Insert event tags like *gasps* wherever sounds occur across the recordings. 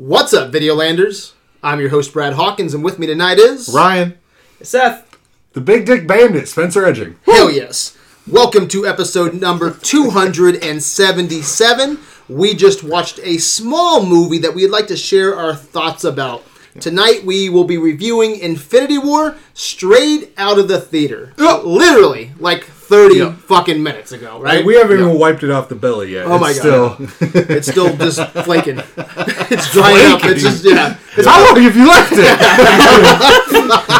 What's up, Videolanders? I'm your host, Brad Hawkins, and with me tonight is. Ryan, Seth. the Big Dick Bandit, Spencer Edging. Hell yes. Welcome to episode number 277. We just watched a small movie that we'd like to share our thoughts about. Tonight we will be reviewing Infinity War straight out of the theater. Yep. Literally, like 30 Yep. fucking minutes ago, right? Like, we haven't even wiped it off the belly yet. Oh my God. Still, *laughs* it's still just flaking. *laughs* it's drying up. It's just, yeah. It's how long have you left it? *laughs*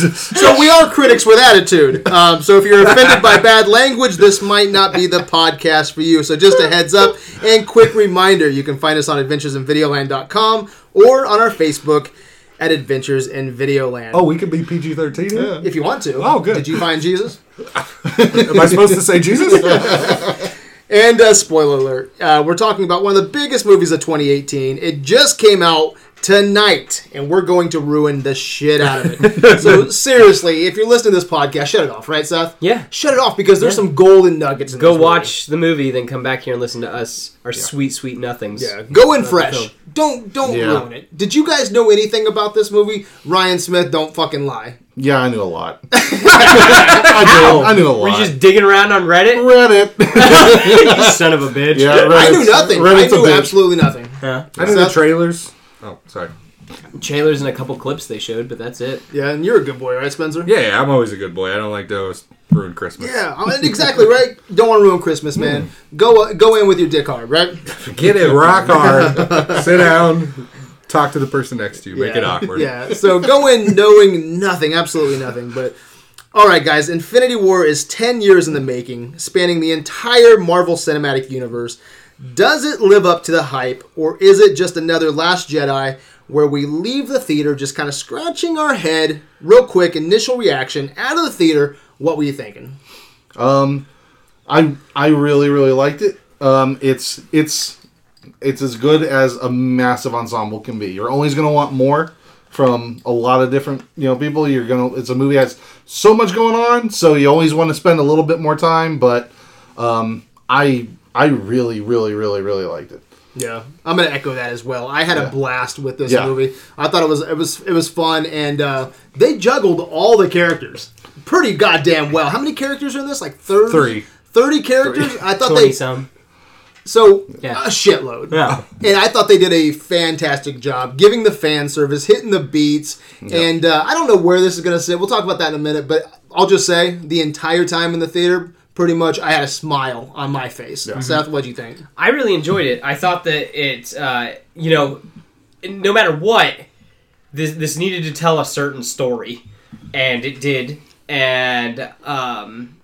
Jesus. So we are critics with attitude. Um, so if you're offended by bad language, this might not be the podcast for you. So just a heads up and quick reminder: you can find us on AdventuresInVideoland.com or on our Facebook at Adventures in Videoland. Oh, we could be PG 13? if you want to. Oh, good. Did you find Jesus? Am I supposed to say Jesus? *laughs* And uh, spoiler alert: uh, we're talking about one of the biggest movies of 2018. It just came out tonight, and we're going to ruin the shit out of it. *laughs* so seriously, if you're listening to this podcast, shut it off, right, Seth? Yeah. Shut it off because there's some golden nuggets. In Go this movie. watch the movie, then come back here and listen to us, our sweet, sweet nothings. Yeah, go in fresh. Don't don't Yeah. ruin it. Did you guys know anything about this movie? Ryan Smith, don't fucking lie. yeah, I knew a lot. I, *laughs* knew, I knew a lot. Were you just digging around on Reddit? read it. You Son of a bitch. Yeah, I knew nothing. I Reddit's a knew absolutely nothing. Huh? I knew the trailers. Oh, sorry. Trailers and a couple clips they showed, but that's it. Yeah, and you're a good boy, right, Spencer? Yeah, yeah, I'm always a good boy. I don't like those ruin Christmas. Yeah, I mean, exactly right. Don't want to ruin Christmas, man. Go uh, go in with your dick hard, right? Get it, rock *laughs* hard. Sit down. Talk to the person next to you. Make it Yeah. awkward. Yeah. So go in knowing nothing, absolutely nothing. But all right, guys, Infinity War is ten years in the making, spanning the entire Marvel Cinematic Universe. Does it live up to the hype, or is it just another Last Jedi where we leave the theater just kind of scratching our head, real quick, initial reaction out of the theater? What were you thinking? Um, I I really really liked it. Um, it's it's it's as good as a massive ensemble can be. You're always gonna want more from a lot of different you know people. You're gonna it's a movie that has so much going on, so you always want to spend a little bit more time. But um, I I really really really really liked it. Yeah, I'm gonna echo that as well. I had a blast with this Yeah. movie. I thought it was it was it was fun, and uh, they juggled all the characters pretty goddamn well. How many characters are in this? Like 30? Three. 30 characters. I thought Twenty they some. so Yeah. a shitload. Yeah. And I thought they did a fantastic job giving the fan service, hitting the beats, and uh, I don't know where this is gonna sit. We'll talk about that in a minute, but I'll just say the entire time in the theater, pretty much, I had a smile on my face. Seth, what'd you think? I really enjoyed it. I thought that it, uh, you know, no matter what, this this needed to tell a certain story, and it did. And um,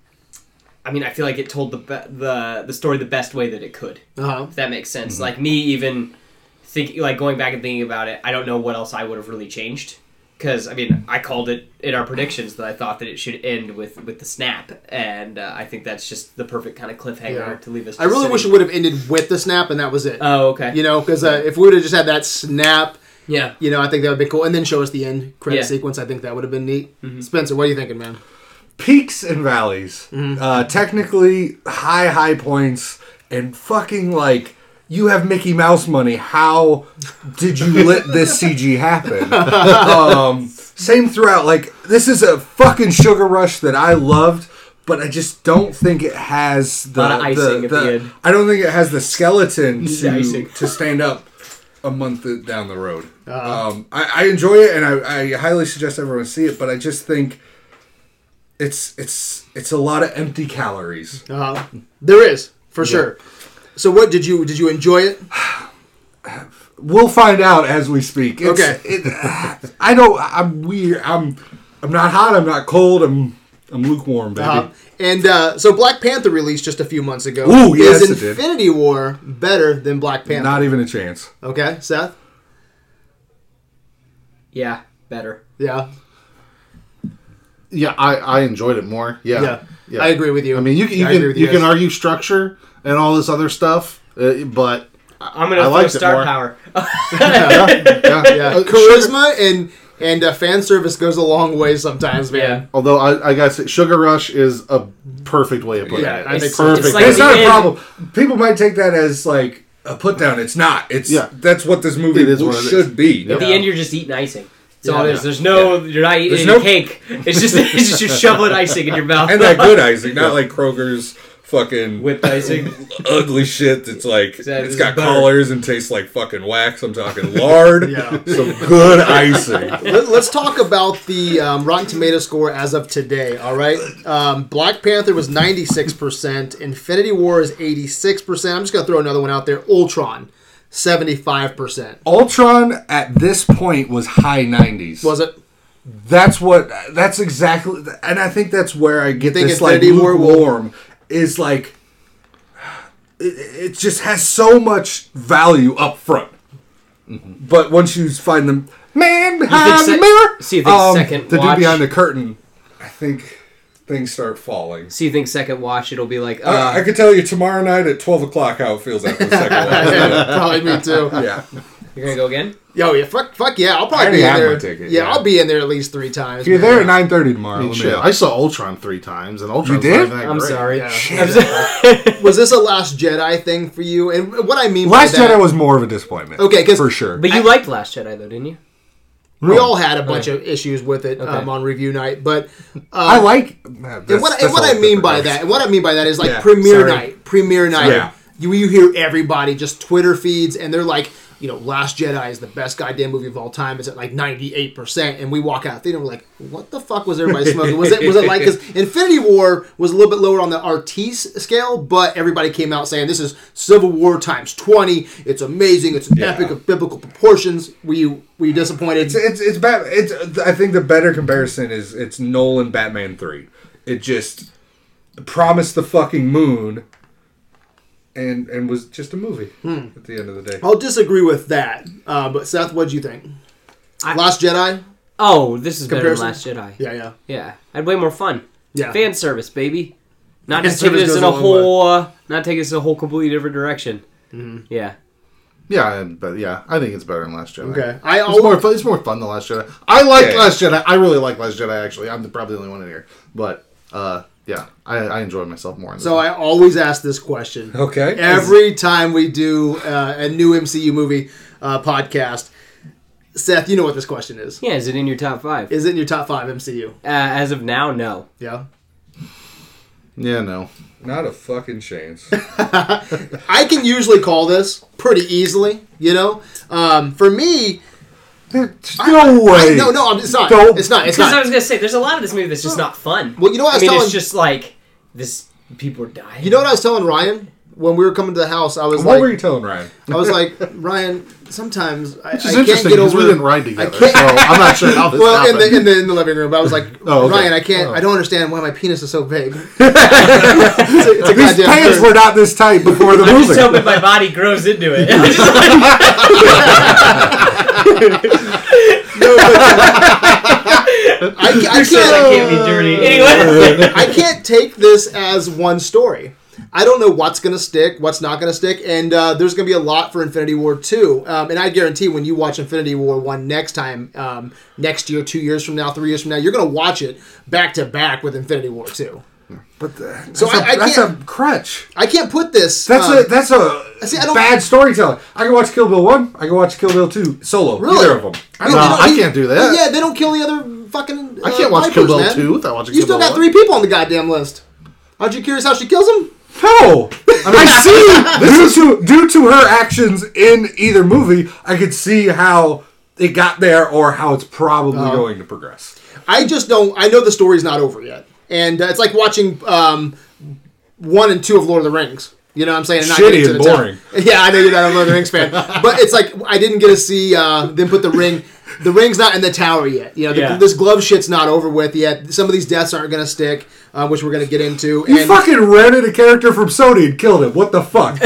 I mean, I feel like it told the be- the the story the best way that it could. Uh-huh. If that makes sense. Like me, even thinking, like going back and thinking about it, I don't know what else I would have really changed. Because I mean, I called it in our predictions that I thought that it should end with with the snap, and uh, I think that's just the perfect kind of cliffhanger Yeah. to leave us. I really just wish it would have ended with the snap, and that was it. Oh, okay. you know, because uh, if we would have just had that snap, Yeah. you know, I think that would be cool, and then show us the end credit Yeah. sequence. I think that would have been neat. Spencer, what are you thinking, man? peaks and valleys. Uh, technically, high high points and fucking like you have Mickey Mouse money. How did you let this CG happen? *laughs* um, same throughout. Like this is a fucking sugar rush that I loved. But I just don't think it has the, Lot of icing at the end. I don't think it has the skeleton *laughs* to, icing. to stand up a month down the road. Uh-huh. Um, I, I enjoy it, and I, I highly suggest everyone see it. But I just think it's it's it's a lot of empty calories. Uh, there is for sure. So, what did you did you enjoy it? *sighs* We'll find out as we speak. It's, Okay. It, I don't. I'm weird. I'm I'm not hot. I'm not cold. I'm I'm lukewarm, baby. Uh, and uh, so, Black Panther released just a few months ago. Ooh, yes, is it did. Infinity War better than Black Panther? Not even a chance. okay, Seth. Yeah. Better. Yeah, Yeah, I, I enjoyed it more. Yeah, yeah, yeah. I agree with you. I mean, you can you I can with you, can argue structure and all this other stuff, uh, but I'm gonna I throw star power. *laughs* yeah, yeah. yeah, Uh, charisma and and uh, fan service goes a long way sometimes, man. Yeah. Although I, I gotta say, Sugar Rush is a perfect way of putting Yeah, it. I It's think perfect. It's like it's the not a problem. People might take that as like a put down. It's not. It's Yeah. That's what this movie It is what it is. should be. At the end, you're just eating icing. That's all it Yeah. is. There's no, you're not eating There's no- cake. It's just, it's just you're shoveling icing in your *laughs* mouth. And that good *laughs* icing, not like Kroger's fucking whipped icing. *laughs* ugly shit that's like that- it's it's got collars and tastes like fucking wax. I'm talking lard. *laughs* Yeah. Some good icing. *laughs* Let, us talk about the um, Rotten Tomato score as of today. All right, um, Black Panther was ninety six percent. Infinity War is eighty six percent. I'm just gonna throw another one out there. Ultron, seventy five percent. Ultron at this point was high 90s. Was it? That's what. That's exactly. And I think that's where I get think this like Infinity War will- lukewarm. Is like. It, it just has so much value up front. But once you find the man behind sec- the mirror, so you think second the dude behind the curtain, I think things start falling. So you think second watch it'll be like, uh, Uh, I can tell you tomorrow night at twelve o'clock how it feels after the second *laughs* one. Probably me too. yeah, you're gonna go again? Yo, yeah, fuck, fuck yeah. I'll probably already be in there. my ticket, yeah, yeah. I'll be in there at least three times. if you're man. there at nine thirty tomorrow. I mean, let shit. I saw Ultron three times, and Ultron. did? I'm sorry. Yeah. I'm sorry. Was this a Last Jedi thing for you? And what I mean Last by that, Jedi was more of a disappointment. Okay, 'cause- for sure. but you liked Last Jedi though, didn't you? we all had a bunch of issues with it Okay. um, on review night, but uh, I like. And what, and what I mean by that, and what I mean by that is like Yeah, premiere sorry. night, premiere night. Yeah. You, you hear everybody just Twitter feeds, and they're like, you know, Last Jedi is the best goddamn movie of all time. It's at like ninety eight percent, and we walk out theater, we're like, what the fuck was everybody smoking? Was it was it like because *laughs* Infinity War was a little bit lower on the Artiste scale, but everybody came out saying this is Civil War times twenty. It's amazing. It's an Yeah. epic of biblical proportions. Were you were you disappointed? It's it's it's bad. It's I think the better comparison is it's Nolan Batman three. It just promised the fucking moon, and and was just a movie Hmm. at the end of the day. I'll disagree with that. Uh, but Seth, what'd you think? I- Last Jedi? Oh, this is better than Comparison? Last Jedi. Yeah, yeah, Yeah, I had way more fun. yeah. Fan service, baby. Not just taking service us in a a whole, uh, not taking us in a whole completely different direction. Yeah. Yeah, but yeah, I think it's better than Last Jedi. Okay, I It's more fun. It's more fun than Last Jedi. I like Yeah. Last Jedi. I really like Last Jedi. Actually, I'm the, probably the only one in here. But uh, yeah, I, I enjoyed myself more. In this so one. I always ask this question Okay. every time we do uh, a new MCU movie uh, podcast. Seth, you know what this question is? Yeah, is it in your top five? Is it in your top five MCU? Uh, as of now, no. Yeah, yeah, no. not a fucking chance. *laughs* *laughs* I can usually call this pretty easily. You know, um, for me, There's I- no way. I, no, no, I'm, it's not. Don't- It's not. It's Because I was gonna say, there's a lot of this movie that's just not fun. Well, you know what I I was mean, telling. it's just like this. People are dying. you know what I was telling Ryan when we were coming to the house. I was like. What like, were you telling Ryan? I was like, Ryan. Sometimes I, Which I is can't interesting get because over. we didn't ride together, so I'm not sure how *laughs* this well, in the, in the in the living room, I was like, *laughs* Oh, okay. Ryan, I can't. Oh. I don't understand why my penis is so big. *laughs* it's a, it's a These pants curve. were not this tight before the I'm movie. just hoping my body grows into it. I'm just like, I, I you're I can't. can't be dirty. Anyway. I can't take this as one story. I don't know what's going to stick, what's not going to stick, and uh, there's going to be a lot for Infinity War 2. Um, and I guarantee when you watch Infinity War 1 next time, um, next year, two years from now, three years from now, you're going to watch it back to back with Infinity War 2. But the, So a, I- I that's can't- a crutch. I can't put this. That's um, a that's a See, I don't- bad storytelling. I can watch Kill Bill one. I can watch Kill Bill two solo. Really? Either of them. I don't know, No, you I can't do that. Yeah, they don't kill the other fucking. I uh, can't watch Vipers, Kill Bill man. 2 without watching You Kill still Bill got 1. three people on the goddamn list. Aren't you curious how she kills them? No, *laughs* I, see. *laughs* due to due to her actions in either movie, I could see how it got there or how it's probably Uh-huh. going to progress. I just don't. I know the story's not over yet, and uh, it's like watching um, one and two of Lord of the Rings. You know what I'm saying? not Shitty getting to and the town. boring. *laughs* Yeah, I know you're not a Lord of the Rings fan, *laughs* but it's like I didn't get to see uh, them put the ring. The ring's not in the tower yet. You know, the, Yeah. this glove shit's not over with yet. Some of these deaths aren't going to stick, uh, which we're going to get into. You and fucking rented a character from Sony and killed him. What the fuck? *laughs*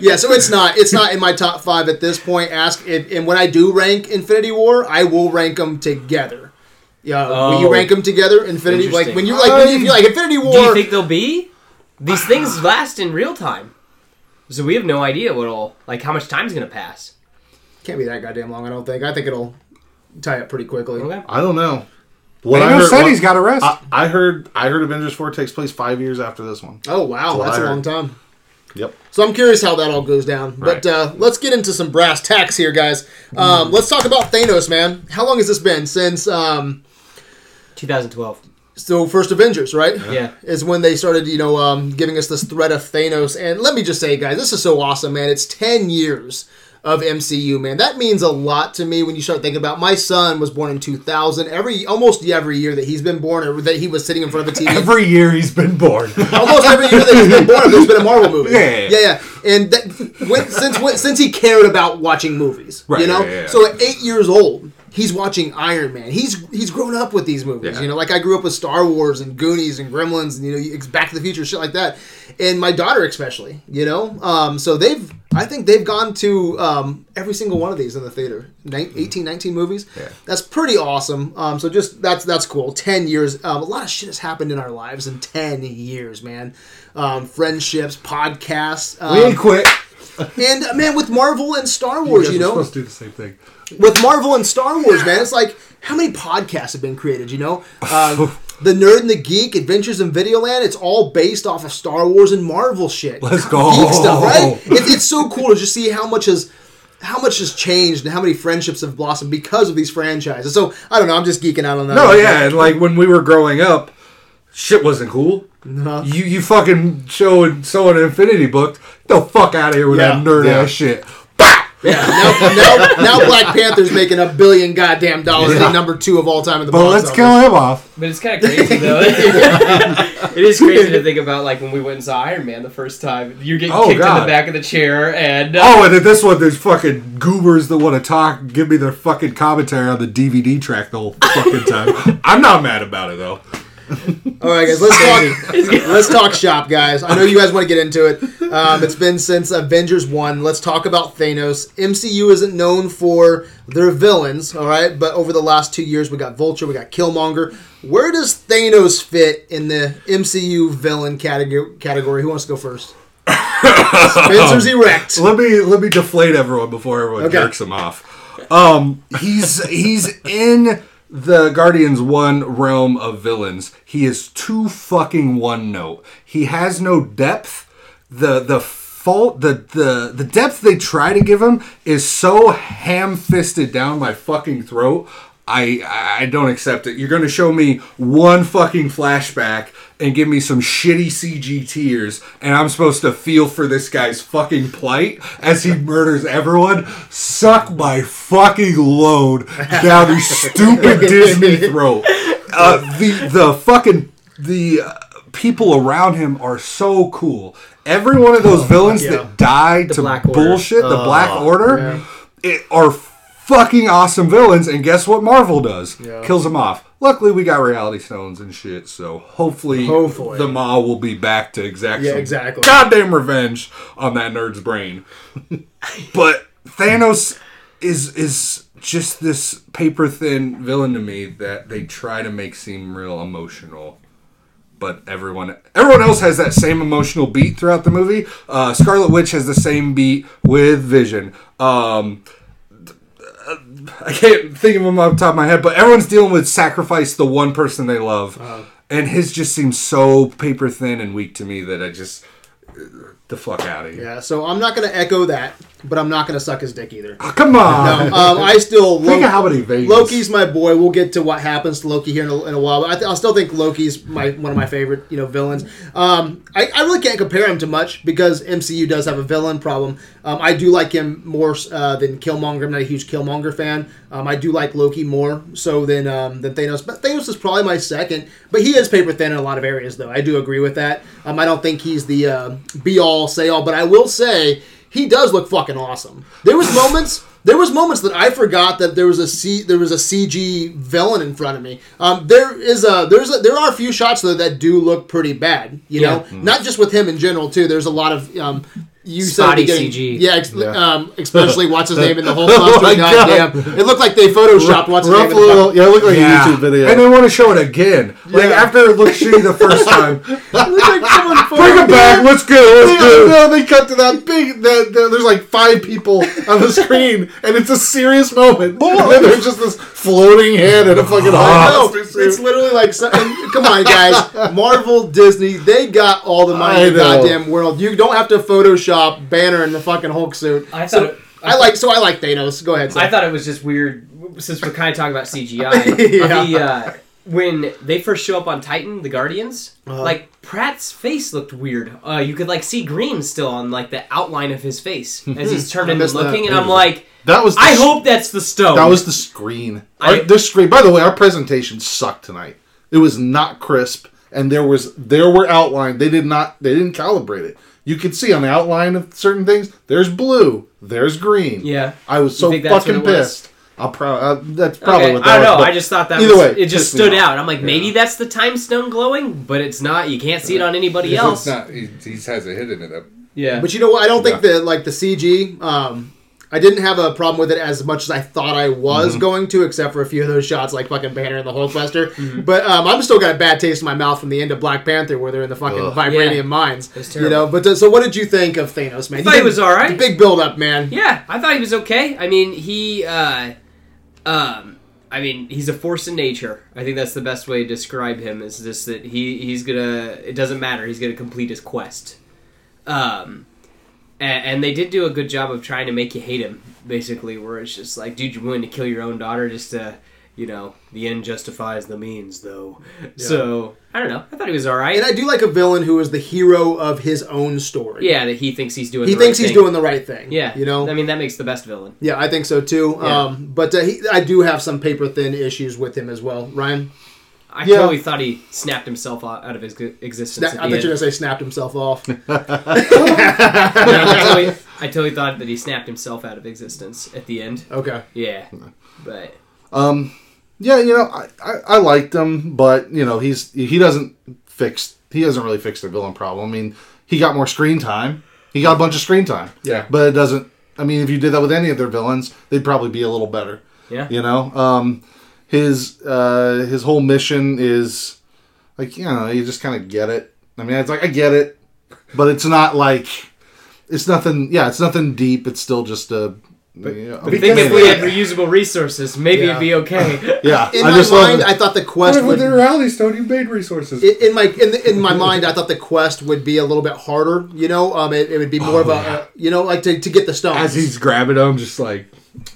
yeah, so it's not it's not in my top five at this point. Ask it, and when I do rank Infinity War, I will rank them together. Yeah, will you Oh. rank them together? Infinity, like when you like when you, like Infinity War. Do you think they'll be? These things last in real time. So we have no idea what all like how much time's gonna pass. Can't be that goddamn long. I don't think. I think it'll tie up pretty quickly. Okay. I don't know. What I know said what- he's got a rest. I, I heard I heard Avengers 4 takes place five years after this one. Oh wow, what that's a long time. Yep. So I'm curious how that all goes down. But Right. uh, let's get into some brass tacks here, guys. Um, Let's talk about Thanos, man. How long has this been since? Um, 2012. so first Avengers, right? Yeah. Is when they started, you know, um, giving us this threat of Thanos. And let me just say, guys, this is so awesome, man. It's 10 years of MCU, man. That means a lot to me when you start thinking about. My son was born in 2000. Every almost every year that he's been born, or that he was sitting in front of a TV, Every year he's been born. *laughs* almost every year that he's been born, there's been a Marvel movie. Yeah, yeah, yeah. yeah. And that, when, since when, since he cared about watching movies, Right, you know, yeah, yeah, yeah. so at eight years old, he's watching Iron Man. He's he's grown up with these movies. Yeah. You know, like I grew up with Star Wars and Goonies and Gremlins and you know Back to the Future, shit like that. And my daughter especially, you know, um, so they've I think they've gone to um, every single one of these in the theater. Nin- 18, 19 movies. Yeah. That's pretty awesome. Um, so just that's that's cool. Ten years. Um, a lot of shit has happened in our lives in ten years, man. Um, friendships, podcasts, um, we ain't quit. And uh, man, with Marvel and Star Wars, you, know, supposed to do the same thing. with Marvel and Star Wars, man, it's like how many podcasts have been created? You know, uh, *laughs* the Nerd and the Geek, Adventures in Videoland. It's all based off of Star Wars and Marvel shit. Let's go. Geek stuff, right? *laughs* It, it's so cool to just see how much has how much has changed and how many friendships have blossomed because of these franchises. So I don't know. I'm just geeking out on that. No, yeah, and like when we were growing up, shit wasn't cool. No. You you fucking showed showing an Infinity book. Get the fuck out of here with Yeah, that nerd yeah. ass shit. Yeah, now, now, now Black Panther's making a billion goddamn dollars, Yeah. at number two of all time in the But box let's office. kill him off. But it's kind of crazy though. *laughs* it is crazy to think about like when we went and saw Iron Man the first time. You get Oh, kicked in the back of the chair and uh, Oh, and in this one, there's fucking goobers that want to talk, give me their fucking commentary on the DVD track the whole fucking time. *laughs* I'm not mad about it though. All right, guys, let's talk. *laughs* let's talk shop, guys. I know you guys want to get into it. Um, it's been since Avengers one. Let's talk about Thanos. MCU isn't known for their villains, all right. But over the last two years, we got Vulture, we got Killmonger. Where does Thanos fit in the MCU villain category? Category? Who wants to go first? Spencer's erect. Let me let me deflate everyone before everyone Okay. jerks him off. Um, he's he's in the Guardians One realm of villains. He is too fucking one note. He has no depth. The the fault the the the depth they try to give him is so ham fisted down my fucking throat. I I don't accept it. You're gonna show me one fucking flashback and give me some shitty CG tears, and I'm supposed to feel for this guy's fucking plight as he murders everyone. Suck my fucking load down the stupid *laughs* Disney throat. Uh, the the fucking the uh, people around him are so cool. Every one of those villains yeah. that died to Black Order. bullshit, the Black Order, yeah. it, are fucking awesome villains. And guess what Marvel does? Yeah. Kills them off. Luckily, we got reality stones and shit, so hopefully, Hopefully. the Maw will be back to exact Yeah, exactly. goddamn revenge on that nerd's brain. *laughs* but Thanos is is just this paper thin villain to me that they try to make seem real emotional. But everyone everyone else has that same emotional beat throughout the movie. Uh, Scarlet Witch has the same beat with Vision. Um, I can't think of them off the top of my head, but everyone's dealing with sacrifice the one person they love, uh-huh. and his just seems so paper thin and weak to me that I just the fuck out of here. Yeah, so I'm not going to echo that, but I'm not going to suck his dick either. Oh, come on, No, um, I still *laughs* think of how many Vegas. Loki's my boy. We'll get to what happens to Loki here in a, in a while, but I, th- I still think Loki's my one of my favorite you know villains. Um, I, I really can't compare him to much because MCU does have a villain problem. Um, I do like him more uh, than Killmonger. I'm not a huge Killmonger fan. Um, I do like Loki more so than um, than Thanos, but Thanos is probably my second. But he is paper thin in a lot of areas, though. I do agree with that. Um, I don't think he's the uh, be all say all, but I will say he does look fucking awesome. There was moments. There was moments that I forgot that there was a C, there was a CG villain in front of me. Um, there is a there's a, there are a few shots though that do look pretty bad. You Yeah. know, not just with him in general too. There's a lot of um, you said the Spotty beginning- CG. Yeah, ex- Yeah. Um, especially *laughs* what's his name in the whole *laughs* Oh costume. my God. goddamn, it looked like they photoshopped what's his name. Rough in the little, yeah, it looked like Yeah. a YouTube video. And they want to show it again. Like after it looked shitty the first time, *laughs* It looked like someone bring it back let's go, let's go. no, they cut to that big. That, that- there's like five people on the screen, and it's a serious moment. and then there's just this floating head and a fucking No, it's literally like, so- come on, guys. Marvel, Disney, they got all the money in the goddamn world. You don't have to Photoshop Banner in the fucking Hulk suit. I So, thought it- I like, so I like Thanos. Go ahead. Sam. I thought it was just weird since we're kind of talking about CGI. *laughs* Yeah. The uh, when they first show up on Titan, the Guardians, Uh-huh. like Pratt's face looked weird. Uh, you could like see green still on like the outline of his face *laughs* as he's turning and looking, and I'm like, That was. The, I hope that's the stone. that was the screen. I- Our- the screen. By the way, our presentation sucked tonight. It was not crisp, and there was there were outline. They did not. They didn't calibrate it. You could see on the outline of certain things. There's blue. There's green. yeah. I was so fucking what it was? pissed. I'll proud. Uh, that's probably Okay, what I don't know. was, but I just thought that either was, way, it just stood off. out. I'm like, maybe that's the time stone glowing, but it's not. You can't see it on anybody else. It's not, he, he has it hidden in it. Yeah, But you know what? I don't think that like the CG. Um, I didn't have a problem with it as much as I thought I was Mm-hmm. going to, except for a few of those shots like fucking Banner and the Hulkbuster. Mm-hmm. But um, I'm still got a bad taste in my mouth from the end of Black Panther where they're in the fucking Ugh. vibranium Yeah. mines. It was You know. But uh, so, what did you think of Thanos, man? I thought he was all right. the Big build up, man. Yeah, I thought he was okay. I mean, he, uh, um, I mean, he's a force in nature. I think that's the best way to describe him. Is just that he he's gonna. It doesn't matter. He's gonna complete his quest. Um, and, and they did do a good job of trying to make you hate him. Basically, where it's just like, dude, you're willing to kill your own daughter just to. You know, the end justifies the means, though. So I don't know. I thought he was all right. And I do like a villain who is the hero of his own story. yeah, that he thinks he's doing. He the thinks right he's thing. doing the right thing. Yeah, You know. I mean, that makes the best villain. yeah, I think so too. Yeah. Um, but uh, he, I do have some paper thin issues with him as well. Ryan, I Yeah. totally thought he snapped himself out out of his existence. Sna- I the thought you were end. gonna say snapped himself off. *laughs* I, totally, I totally thought that he snapped himself out of existence at the end. okay. Yeah, *laughs* but Um, yeah, you know, I, I, I liked him, but you know, he's he doesn't fix he doesn't really fix the villain problem. I mean, he got more screen time. He got a bunch of screen time. Yeah. but it doesn't. I mean, if you did that with any of their villains, they'd probably be a little better. yeah, You know, um, his uh, his whole mission is like you know you just kind of get it. I mean, it's like I get it, but it's not like it's nothing. Yeah, it's nothing deep. It's still just a. you know, I think if we had reusable resources, maybe Yeah. it'd be okay. *laughs* yeah, In I my just mind. I thought the quest With would. the reality stone, you made resources. in in my in, the, in my mind, I thought the quest would be a little bit harder. You know, um, it, it would be more of a, uh, you know, like to, to get the stones. As he's grabbing them, just like,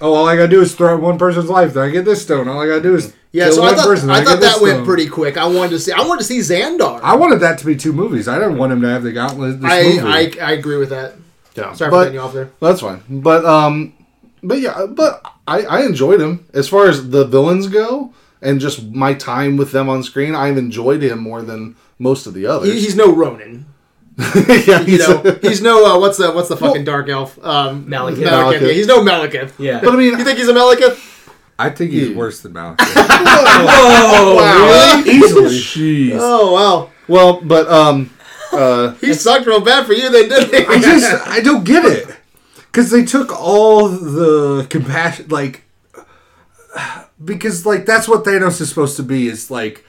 oh, all I gotta do is throw one person's life, then I get this stone. All I gotta do is yeah, kill so I one thought person, then I I, thought get this that went stone. pretty quick. I wanted to see I wanted to see Xandar. I wanted that to be two movies. I didn't want him to have the gauntlet. This I, movie. I I agree with that. yeah. Sorry for but cutting you off there. that's fine. But um, but yeah, but I I enjoyed him as far as the villains go, and just my time with them on screen. I've enjoyed him more than most of the others. He, he's no Ronan. *laughs* yeah, You he's, know, he's no uh, what's the what's the fucking dark elf? Um, Malekith. Malekith. Yeah, he's no Malekith. Yeah. but I mean, You think he's a Malekith? I think he's Yeah. worse than *laughs* Malekith. Whoa! Wow. Easily. Jeez. Oh wow, Well, but um, uh, he sucked real bad for you, then, didn't he? I just I don't get it because they took all the compassion like because like that's what Thanos is supposed to be is like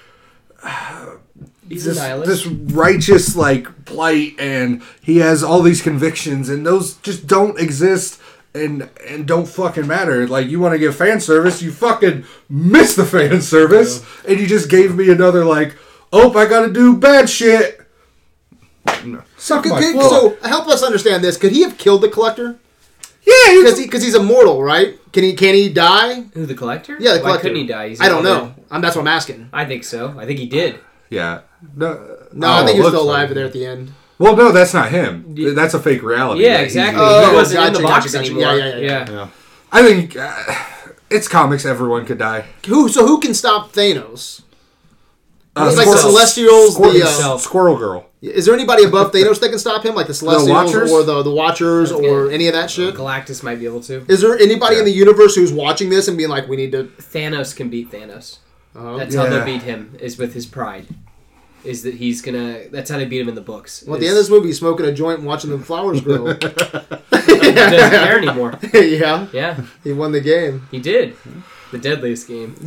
He's a this, nihilist. this righteous like plight and he has all these convictions and those just don't exist and and don't fucking matter like you want to give fan service you fucking miss the fan *laughs* service and you just gave me another like oh I gotta do bad shit suck Could- my could- so help us understand this. Could he have killed the collector? yeah he's Because he, cause he's immortal, right? Can he can he die? Who the collector? Yeah, the Why collector. couldn't he die? He's I don't older. know. Um, that's what I'm asking. I think so. I think he did. yeah no No, oh, I think he's looks still alive it. there at the end. Well, no, that's not him. Yeah. That's a fake reality. Yeah, that exactly. Oh, he wasn't in the box gotcha, gotcha. anymore. Yeah, yeah, yeah. yeah. I think uh, it's comics. Everyone could die. Who? So who can stop Thanos? Uh, It's like the Celestials. Squirrel, The uh. Squirrel Girl. is there anybody above Thanos that can stop him, like the Celestials Watchers? or the the Watchers Okay. or any of that shit? Galactus might be able to. Is there anybody in the universe who's watching this and being like, "We need to"? Thanos can beat Thanos. Uh, That's how they'll beat him. Is with his pride. Is that he's gonna? That's how they beat him in the books. well, at the end of this movie, he's smoking a joint and watching the flowers grow. *laughs* he doesn't care anymore. *laughs* yeah, Yeah, he won the game. he did. The deadliest game. *laughs*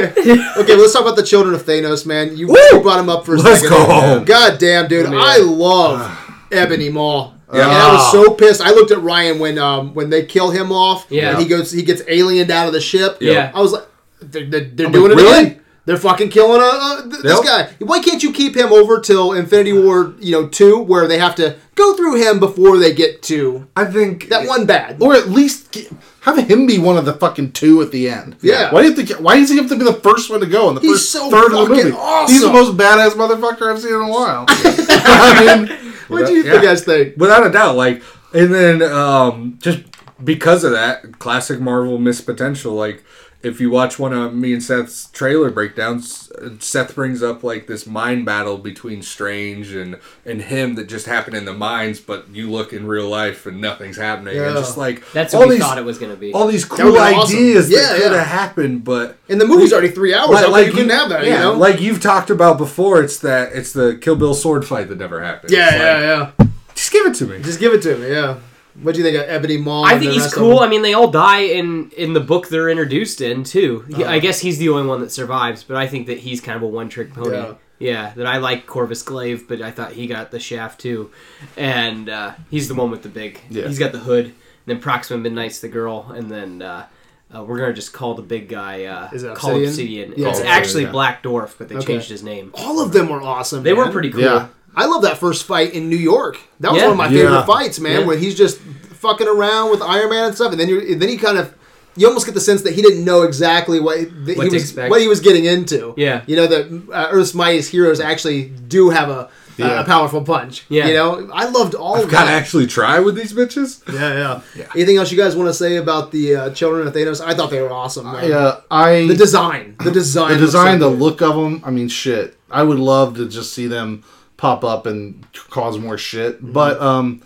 Okay, let's talk about the children of Thanos, man. You, Woo! you brought him up for a Let's second. go home. God damn, dude, Let me I love Ebony Maw. Yeah. And I was so pissed. I looked at Ryan when um when they kill him off. Yeah. And he goes he gets aliened out of the ship. Yeah. I was like, they're, they're, they're doing like, it really? again. They're fucking killing uh, uh, th- this guy. Why can't you keep him over till Infinity War, you know, two, where they have to go through him before they get to I think that one bad? Or at least get, have him be one of the fucking two at the end. Yeah. Why do you think? Why does he have to be the first one to go in the He's first so third of the fucking movie? awesome. He's the most badass motherfucker I've seen in a while. *laughs* I mean, What do you Yeah. guys think? without a doubt like and then um just because of that classic marvel missed potential like if you watch one of me and seth's trailer breakdowns uh, seth brings up like this mind battle between strange and and him that just happened in the mines but you look in real life and nothing's happening and Yeah. just like That's all what we these thought it was going to be. all these would've cool awesome. ideas Yeah, that could yeah. have happened but And the movie's already three hours. Like, come you couldn't have that? yeah, you know? like you've talked about before it's that it's the kill bill sword fight that never happened yeah, It's like, yeah, yeah. just give it to me Just give it to me. Yeah. What do you think of Ebony Maw? I think he's cool. I mean, they all die in in the book they're introduced in too. He- Uh-huh. I guess he's the only one that survives, but I think that he's kind of a one trick pony. Yeah. Yeah. that I like Corvus Glaive, but I thought he got the shaft too, and uh, he's the one with the big. Yeah. He's got the hood. And then Proxima Midnight's the girl, and then. Uh, uh, we're gonna just call the big guy uh, Is it call Obsidian? Obsidian. Yeah. it's actually yeah. Black Dwarf, but they Okay. changed his name. All of them were awesome. They were pretty cool. Yeah. I love that first fight in New York. That was Yeah. one of my Yeah. favorite fights, man. Yeah. When he's just fucking around with Iron Man and stuff, and then you then he kind of you almost get the sense that he didn't know exactly what What he was expect. what he was getting into. Yeah. you know that uh, Earth's mightiest heroes actually do have a Yeah. a powerful punch. Yeah. you know I loved all of gotta actually try with these bitches Yeah, yeah, Yeah. Anything else you guys want to say about the uh, Children of Thanos? I thought they were awesome. Yeah, I The design, the design, the design, so the good. look of them. I mean, shit. I would love to just see them pop up and cause more shit. Mm-hmm. But um,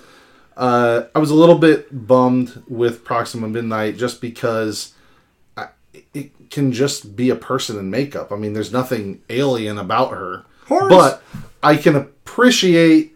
uh, I was a little bit bummed with Proxima Midnight just because I, it can just be a person in makeup. I mean, there's nothing alien about her. But I can appreciate.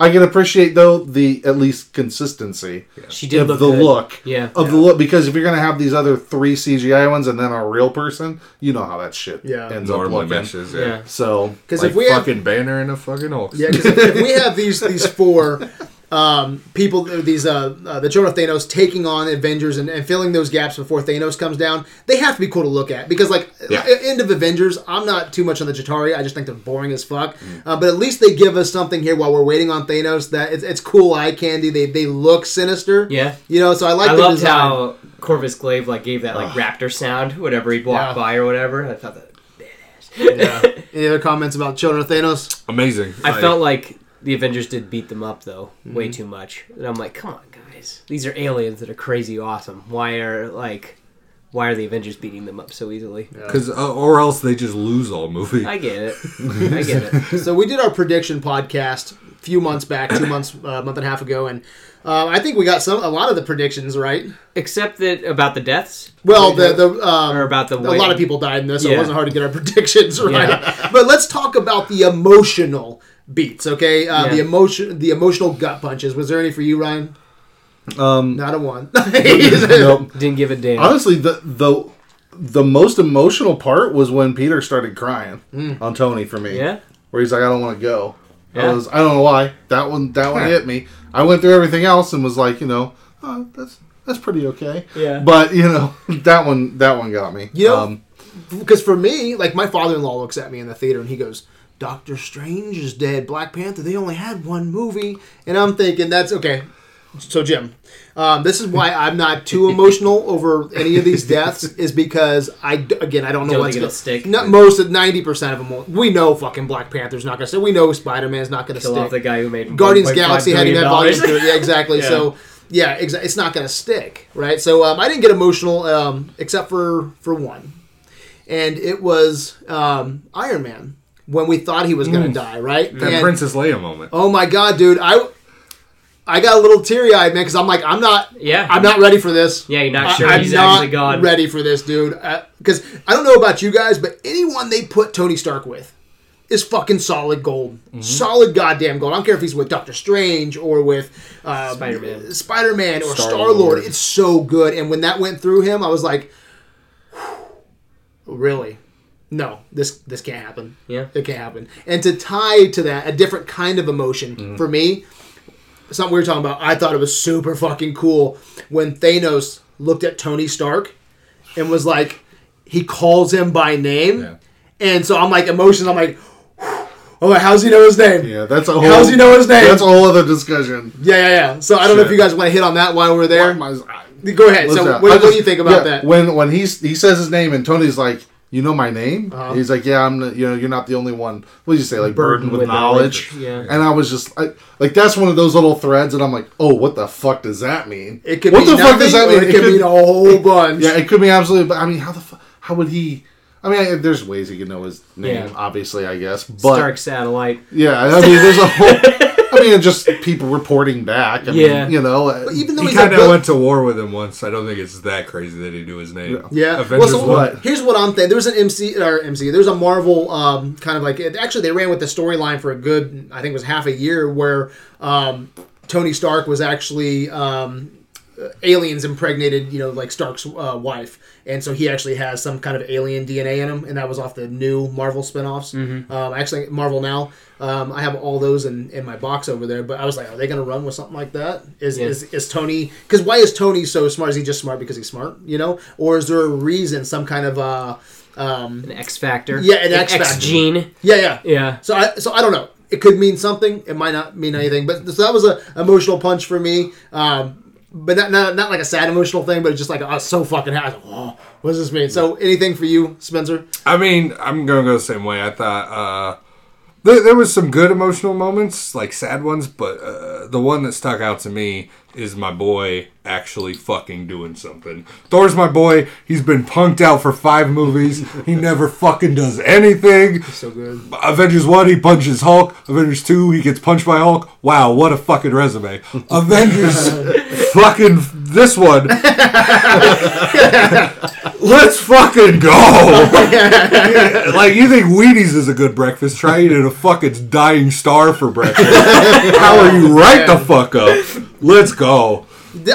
I can appreciate though the at least consistency She did of look the good. look Yeah. of the look because if you're gonna have these other three CGI ones and then a real person, you know how that shit Yeah. ends up normally looking. meshes yeah, Yeah. So because like if we have fucking banner and a fucking Hulk. Yeah, because if, if we have these these four um, people, these uh, uh, the children of Thanos taking on Avengers and, and filling those gaps before Thanos comes down, they have to be cool to look at. Because like Yeah. end of Avengers, I'm not too much on the Chitauri. I just think they're boring as fuck. Mm. Uh, but at least they give us something here while we're waiting on Thanos. That it's, it's cool eye candy. They they look sinister. Yeah. you know. So I like I loved design. how Corvus Glaive like gave that like raptor sound whenever he'd walk Yeah. by or whatever. I thought that yeah. Any other comments about Children of Thanos? Amazing. I Like, felt like the Avengers did beat them up though, Mm-hmm. way too much. And I'm like, come on, guys, these are aliens that are crazy awesome. Why are like, why are the Avengers beating them up so easily? Because uh, or else they just lose all movie. I get it. *laughs* I get it. So we did our prediction podcast a few months back, two months, a uh, month and a half ago, and uh, I think we got some a lot of the predictions right. Except that about the deaths. Well, the the um, Or about the a lot of people died in this, so it wasn't hard to get our *laughs* predictions right. Yeah. But let's talk about the emotional beats, okay? Uh, The emotion, the emotional gut punches. Was there any for you, Ryan? um, Not a one. *laughs* nope. didn't give a damn. honestly, the the the most emotional part was when Peter started crying on Tony for me. yeah. where he's like, I don't want to go. I was, I don't know why that one that one hit me. I went through everything else and was like, you know, oh, that's that's pretty okay. Yeah. But you know, *laughs* that one that one got me. You know- um, Because for me, like my father-in-law looks at me in the theater and he goes, "Doctor Strange is dead. Black Panther. They only had one movie." And I'm thinking that's okay. So Jim, um, this is why I'm not too *laughs* emotional over any of these deaths. Is because I again I don't know Don't what's gonna stick? Not most of ninety percent of them. Won't. We know fucking Black Panther's not gonna stick. We know Spider Man's not gonna Kill stick. off the guy who made Guardians Galaxy hadn't even billion had volume three. Yeah, exactly. *laughs* Yeah. So yeah, it's not going to stick, right? So um, I didn't get emotional um, except for for one, and it was um, Iron Man when we thought he was going to die, right? that And- Princess Leia moment. Oh my god, dude, I I got a little teary eyed, man, because I'm like, I'm not, Yeah. I'm not ready for this. Yeah, you're not sure I'm he's not actually gone. ready for this, dude. Because I don't know about you guys, but anyone they put Tony Stark with is fucking solid gold, Mm-hmm. solid goddamn gold. I don't care if he's with Doctor Strange or with uh, Spider-Man. Spider Man or Star Lord. It's so good. And when that went through him, I was like, *sighs* really. No, this this can't happen. Yeah. It can't happen. And to tie to that a different kind of emotion Mm-hmm. for me, something we were talking about. I thought it was super fucking cool when Thanos looked at Tony Stark and was like, he calls him by name, Yeah. and so I'm like emotions. I'm like, *sighs* oh, how's he know his name? Yeah, that's a whole. How's he know his name? That's a whole other discussion. Yeah, yeah, yeah. So I don't know if you guys want to hit on that while we're there. My- Go ahead. Listen, so I what, what do you think about yeah, that? When when he's he says his name and Tony's like, you know my name. Uh-huh. He's like, yeah, I'm. The, you know, you're not the only one. What did you say? Like burdened, Burdened with, with knowledge. knowledge, yeah. And I was just I, like, that's one of those little threads, and I'm like, oh, what the fuck does that mean? It could what mean the fuck does that mean? It could mean a whole bunch. Yeah, it could be absolutely. But I mean, how the fuck? how would he? I mean, I, there's ways he could know his name. Yeah. Obviously, I guess. But Stark satellite. yeah, I mean, there's a whole. *laughs* I mean, just people reporting back. I Yeah. mean, you know. uh, even though He he's kind a of went to war with him once. I don't think it's that crazy that he knew his name. Yeah. Avengers well, so one. here's what I'm thinking. There was an MC or MC. There's a Marvel um, kind of like actually they ran with the storyline for a good I think it was half a year where um, Tony Stark was actually um, aliens impregnated you know like Stark's uh, wife. And so he actually has some kind of alien DNA in him, and that was off the new Marvel spin-offs. Um, actually, Marvel now, um, I have all those in, in my box over there. But I was like, are they going to run with something like that? Is Yeah. is, is Tony? Because why is Tony so smart? Is he just smart because he's smart? You know, or is there a reason? Some kind of uh, um, An X Factor. Yeah, an X Factor. gene. yeah, yeah, Yeah. So I so I don't know. It could mean something. It might not mean anything. But so that was a emotional punch for me. Um, but not, not not like a sad emotional thing, but just like I was so fucking happy. Like, oh, what does this mean? So anything for you, Spencer? I mean, I'm gonna go the same way. I thought uh, there, there was some good emotional moments, like sad ones, but uh, the one that stuck out to me is my boy actually fucking doing something. Thor's my boy. He's been punked out for five movies. he *laughs* never fucking does anything. So good. Avengers 1, he punches Hulk. Avengers 2, he gets punched by Hulk. Wow, what a fucking resume. *laughs* Avengers *laughs* fucking this one. Let's fucking go. *laughs* like, you think Wheaties is a good breakfast? Try eating a fucking dying star for breakfast. How are you right the fuck up? Let's go.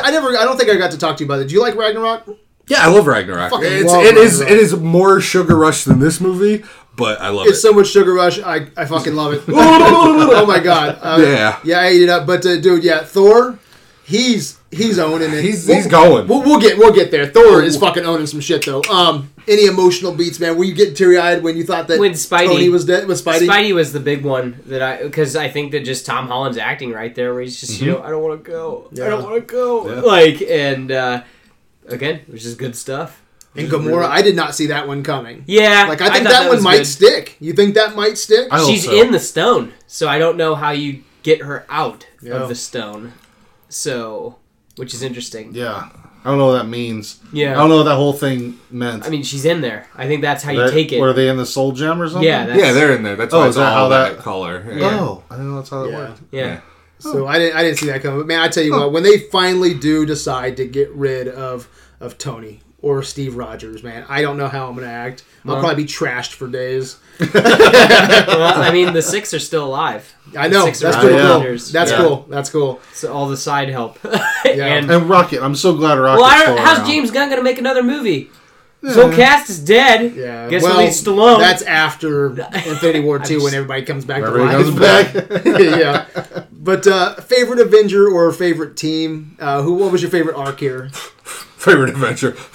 I never. I don't think I got to talk to you about it. Do you like Ragnarok? Yeah, I love Ragnarok. Fucking It's, love it is Ragnarok. it is more sugar rush than this movie, but I love It's it. It's so much sugar rush. I, I fucking love it. *laughs* *laughs* oh my god. Uh, Yeah. Yeah, I ate it up. But uh, dude, yeah, Thor, he's he's owning it. He's- We'll- he's going. We'll, we'll get we'll get there. Thor is fucking owning some shit though. Um, any emotional beats, man? Were you getting teary eyed when you thought that When Spidey- Tony was dead? Was Spidey? Spidey was the big one that I because I think that just Tom Holland's acting right there, where he's just you know I don't want to go, I don't want to go, Yeah. like and uh, again, which is good stuff. And Gamora, I did not see that one coming. Yeah, Like I think thought that, one might good. stick. You think that might stick? I She's so. in the stone, so I don't know how you get her out Yeah. of the stone. So, which is interesting. Yeah, I don't know what that means. Yeah. I don't know what that whole thing meant. I mean, she's in there. I think that's how you That- take it. Were they in the soul gem or something? Yeah, that's- yeah, they're in there. That's Oh, why is it's that all how that, that- color. Yeah. Oh, I didn't know that's how that Yeah. worked. yeah. So I didn't I didn't see that coming. But man, I tell you what, when they finally do decide to get rid of of Tony or Steve Rogers, man, I don't know how I'm gonna act. I'll Well- probably be trashed for days. *laughs* well, I mean, the six are still alive. I know. Six That's are cool. That's Yeah. cool. That's cool. So all the side help. *laughs* Yeah. and And Rocket, I'm so glad Rocket's well, I don't, how's around. James Gunn gonna make another movie? His whole cast is dead. Yeah. Guess well, we'll Stallone. That's after Infinity War *laughs* two just- when everybody comes back to Everybody life. comes back. yeah. But uh, favorite Avenger or favorite team? Uh, who? What was your favorite arc here? Favorite adventure. *laughs*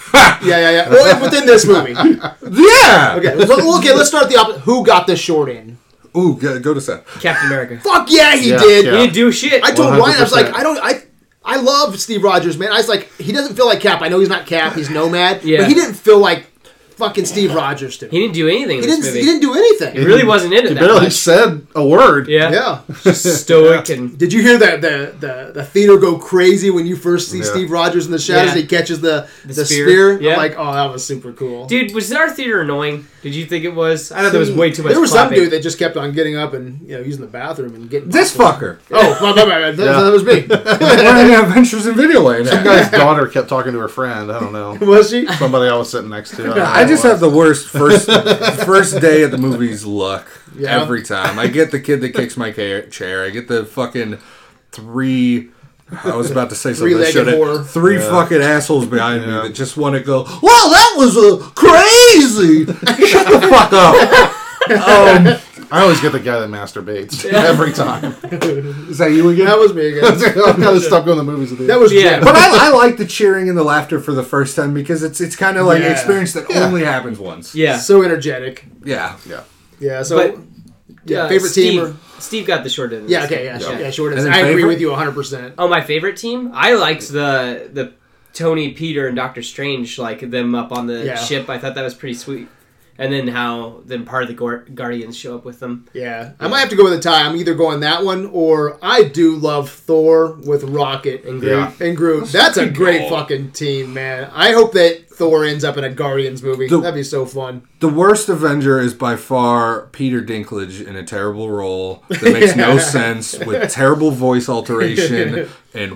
Yeah, yeah, yeah. Well, if within this movie. *laughs* yeah. Okay. Well, okay. Let's start the opposite. Who got the short end? Ooh, go, go to Seth. Captain America. *laughs* Fuck yeah, he Yeah, did. yeah. He didn't do shit. I told Ryan, I was like, I don't, I, I love Steve Rogers, man. I was like, he doesn't feel like Cap. I know he's not Cap. He's Nomad. Yeah. But he didn't feel like fucking Steve Rogers to. he didn't do anything He in this didn't. movie. He didn't do anything. He really wasn't into He that barely much. said a word. Yeah. Yeah. *laughs* Just stoic and *laughs* Did you hear that the, the the theater go crazy when you first see Yeah. Steve Rogers in the shadows? Yeah. He catches the the, spear. spear. Yeah. I'm like, oh, that was super cool. dude, was our theater annoying? Did you think it was? I thought there was way too much. There was some dude that just kept on getting up and you know using the bathroom and getting This fucker. Oh, my, my, my, that, Yeah. that was me. *laughs* We're in Adventures in Video Videoland. Some guy's daughter kept talking to her friend. I don't know. was she? Somebody I was sitting next to. don't I who just have the worst first *laughs* first day at the movies luck Yeah. every time. I get the kid that kicks my chair. I get the fucking three. I was about to say something. Three-legged Three Yeah. fucking assholes behind Yeah. me that just want to go. Well, that was uh, crazy. *laughs* Shut the fuck up. *laughs* um, I always get the guy that masturbates *laughs* every time. Is that you again? That was me again. I've got to stop going to the movies with you. That was Yeah. Jim. But I, I like the cheering and the laughter for the first time because it's it's kind of like an experience that Yeah. only happens once. Yeah. so energetic. Yeah. yeah. Yeah. So But yeah, uh, favorite Steve, team. Or, Steve got the short end. of yeah. Okay. Yeah. Yeah. Yeah. yeah short And answer. then I agree with you 100. percent Oh, my favorite team. I liked the the Tony, Peter, and Doctor Strange like them up on the Yeah. ship. I thought that was pretty sweet. And then how then part of the Gor- Guardians show up with them. Yeah, I might have to go with a tie. I'm either going that one or I do love Thor with Rocket and Groot. Yeah. And Groot. That's a great cool. fucking team, man. I hope that Thor ends up in a Guardians movie. The- That'd be so fun. The worst Avenger is by far Peter Dinklage in a terrible role that makes *laughs* no sense with terrible voice alteration *laughs* and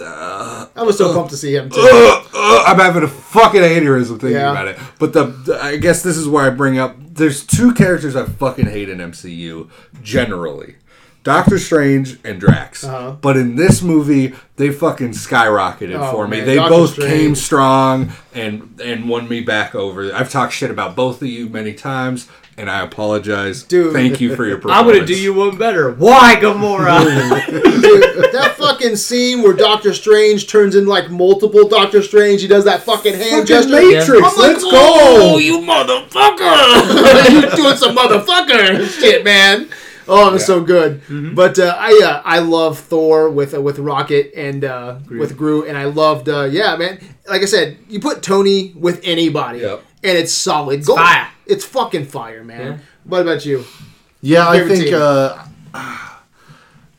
uh, I was so pumped to see him too. uh, uh, I'm having a fucking aneurysm thinking Yeah. about it. But the, the- I guess this is where I bring up. There's two characters I fucking hate in MCU generally. Doctor Strange and Drax. Uh-huh. But in this movie, they fucking skyrocketed Oh, for me. man, They Doctor both Strange. came strong and and won me back over. I've talked shit about both of you many times, and I apologize. Dude. Thank you for your *laughs* performance. I'm gonna do you one better. Why, Gamora? *laughs* Dude, that fucking scene where Doctor Strange turns in like multiple Doctor Strange, he does that fucking hand Fucking gesture. Matrix. I'm like, Let's "Oh, go. you motherfucker! *laughs* you doing some motherfucker shit, man. Oh, it was so good. But uh, I uh, I love Thor with uh, with Rocket and uh, with Groot, and I loved uh, yeah, man. Like I said, you put Tony with anybody, Yep. And it's solid gold. fire. It's fucking fire, man. Yeah. What about you? Yeah, I think uh,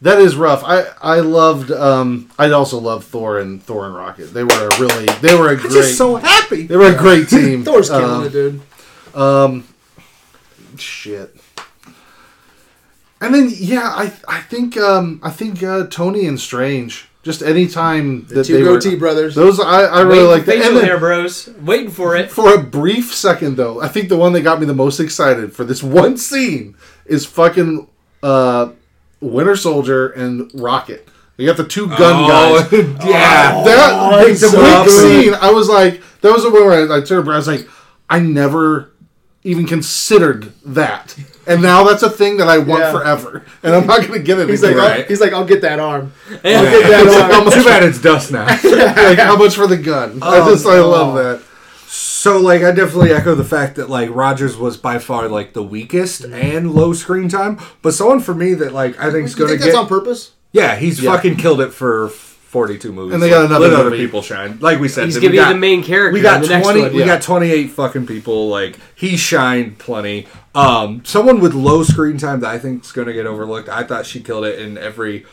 that is rough. I I loved. Um, I also loved Thor and Thor and Rocket. They were a really. They were a I'm great. just so happy. they were a great team. *laughs* Thor's killing Um, it, dude. Um, shit. And then yeah, I I think um I think uh, Tony and Strange. Just any time that Two they goatee were, brothers. those I, I really like for that. facial then, hair, bros. Waiting for it. for a brief second though, I think the one that got me the most excited for this *laughs* one scene is fucking uh, Winter Soldier and Rocket. You got the two gun guys. *laughs* *laughs* Oh, yeah. that it's the so big scene, I was like, that was the one where I, I turned, I was like, I never even considered that, and now that's a thing that I want Yeah. forever, and I'm not gonna get it. He's like, again. Right. I'll, he's like, I'll get that arm. Yeah. that How much- Too bad it's dust now. *laughs* like, how much for the gun? I Oh, just, I love oh. that. So, like, I definitely echo the fact that like Rogers was by far like the weakest mm-hmm. and low screen time, but someone for me that like I think is You going think to that's get on purpose? yeah, he's Yeah. fucking killed it for forty-two movies, And they got Like, another let other movie. people shine. Like we said, He's we gonna be got- the main character. We got in the next twenty. one. We got twenty-eight fucking people. Like he shined plenty. Um, someone with low screen time that I think is going to get overlooked. I thought she killed it in every.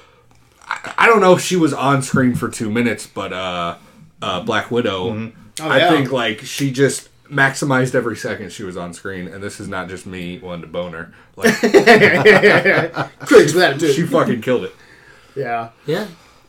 I, I don't know if she was on screen for two minutes, but uh, uh, Black Widow. Mm-hmm. Oh, I yeah. think like she just maximized every second she was on screen, and this is not just me wanting to bone her. Like Critics with attitude. she fucking killed it. yeah. Yeah.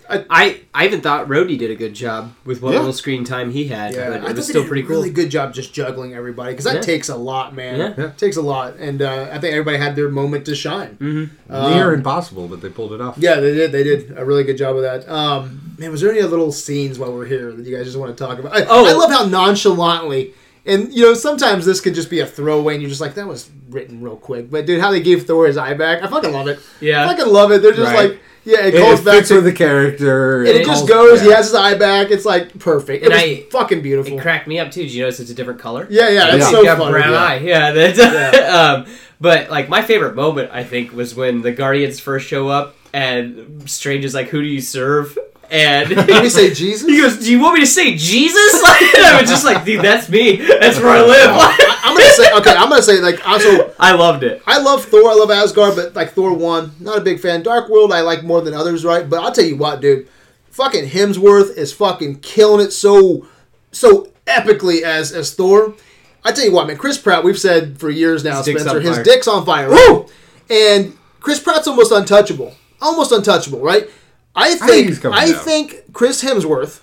I- I, I even thought Rhodey did a good job with what Yeah. little screen time he had, Yeah, but it thought was they still did pretty a cool. really good job just juggling everybody because that Yeah. takes a lot, man. Yeah. Yeah. It takes a lot, and uh, I think everybody had their moment to shine. Mm-hmm. Near impossible, but they pulled it off. Yeah, they did. They did a really good job of that. Um, man, was there any little scenes while we're here that you guys just want to talk about? I, Oh. I love how nonchalantly, and you know, sometimes this could just be a throwaway, and you're just like, that was written real quick. But dude, how they gave Thor his eye back, I fucking love it. Yeah. I fucking love it. They're just Right. like, yeah, it It, calls it back fits to with the character. and it calls- just goes. He has his eye back. It's like perfect. It And was I- fucking beautiful. It cracked me up too. Did you notice it's a different color? yeah, yeah, that's Yeah. so got funny. brown yeah. eye. Yeah, *laughs* that's, Yeah. um, but like my favorite moment, I think, was when the Guardians first show up and Strange is like, "Who do you serve?" And Did we say Jesus? he goes, "Do you want me to say Jesus?" *laughs* Like, I was just like, "Dude, that's me. That's where I live." I- I'm gonna say okay. I'm gonna say like also I loved it. I love Thor. I love Asgard, but like Thor one, not a big fan. Dark World I like more than others, right? But I'll tell you what, dude, fucking Hemsworth is fucking killing it so so epically as as Thor. I tell you what, man, Chris Pratt. We've said for years now, His Spencer, on his dick's on fire. Right? And Chris Pratt's almost untouchable, almost untouchable, right? I think he's think coming I think Chris Hemsworth.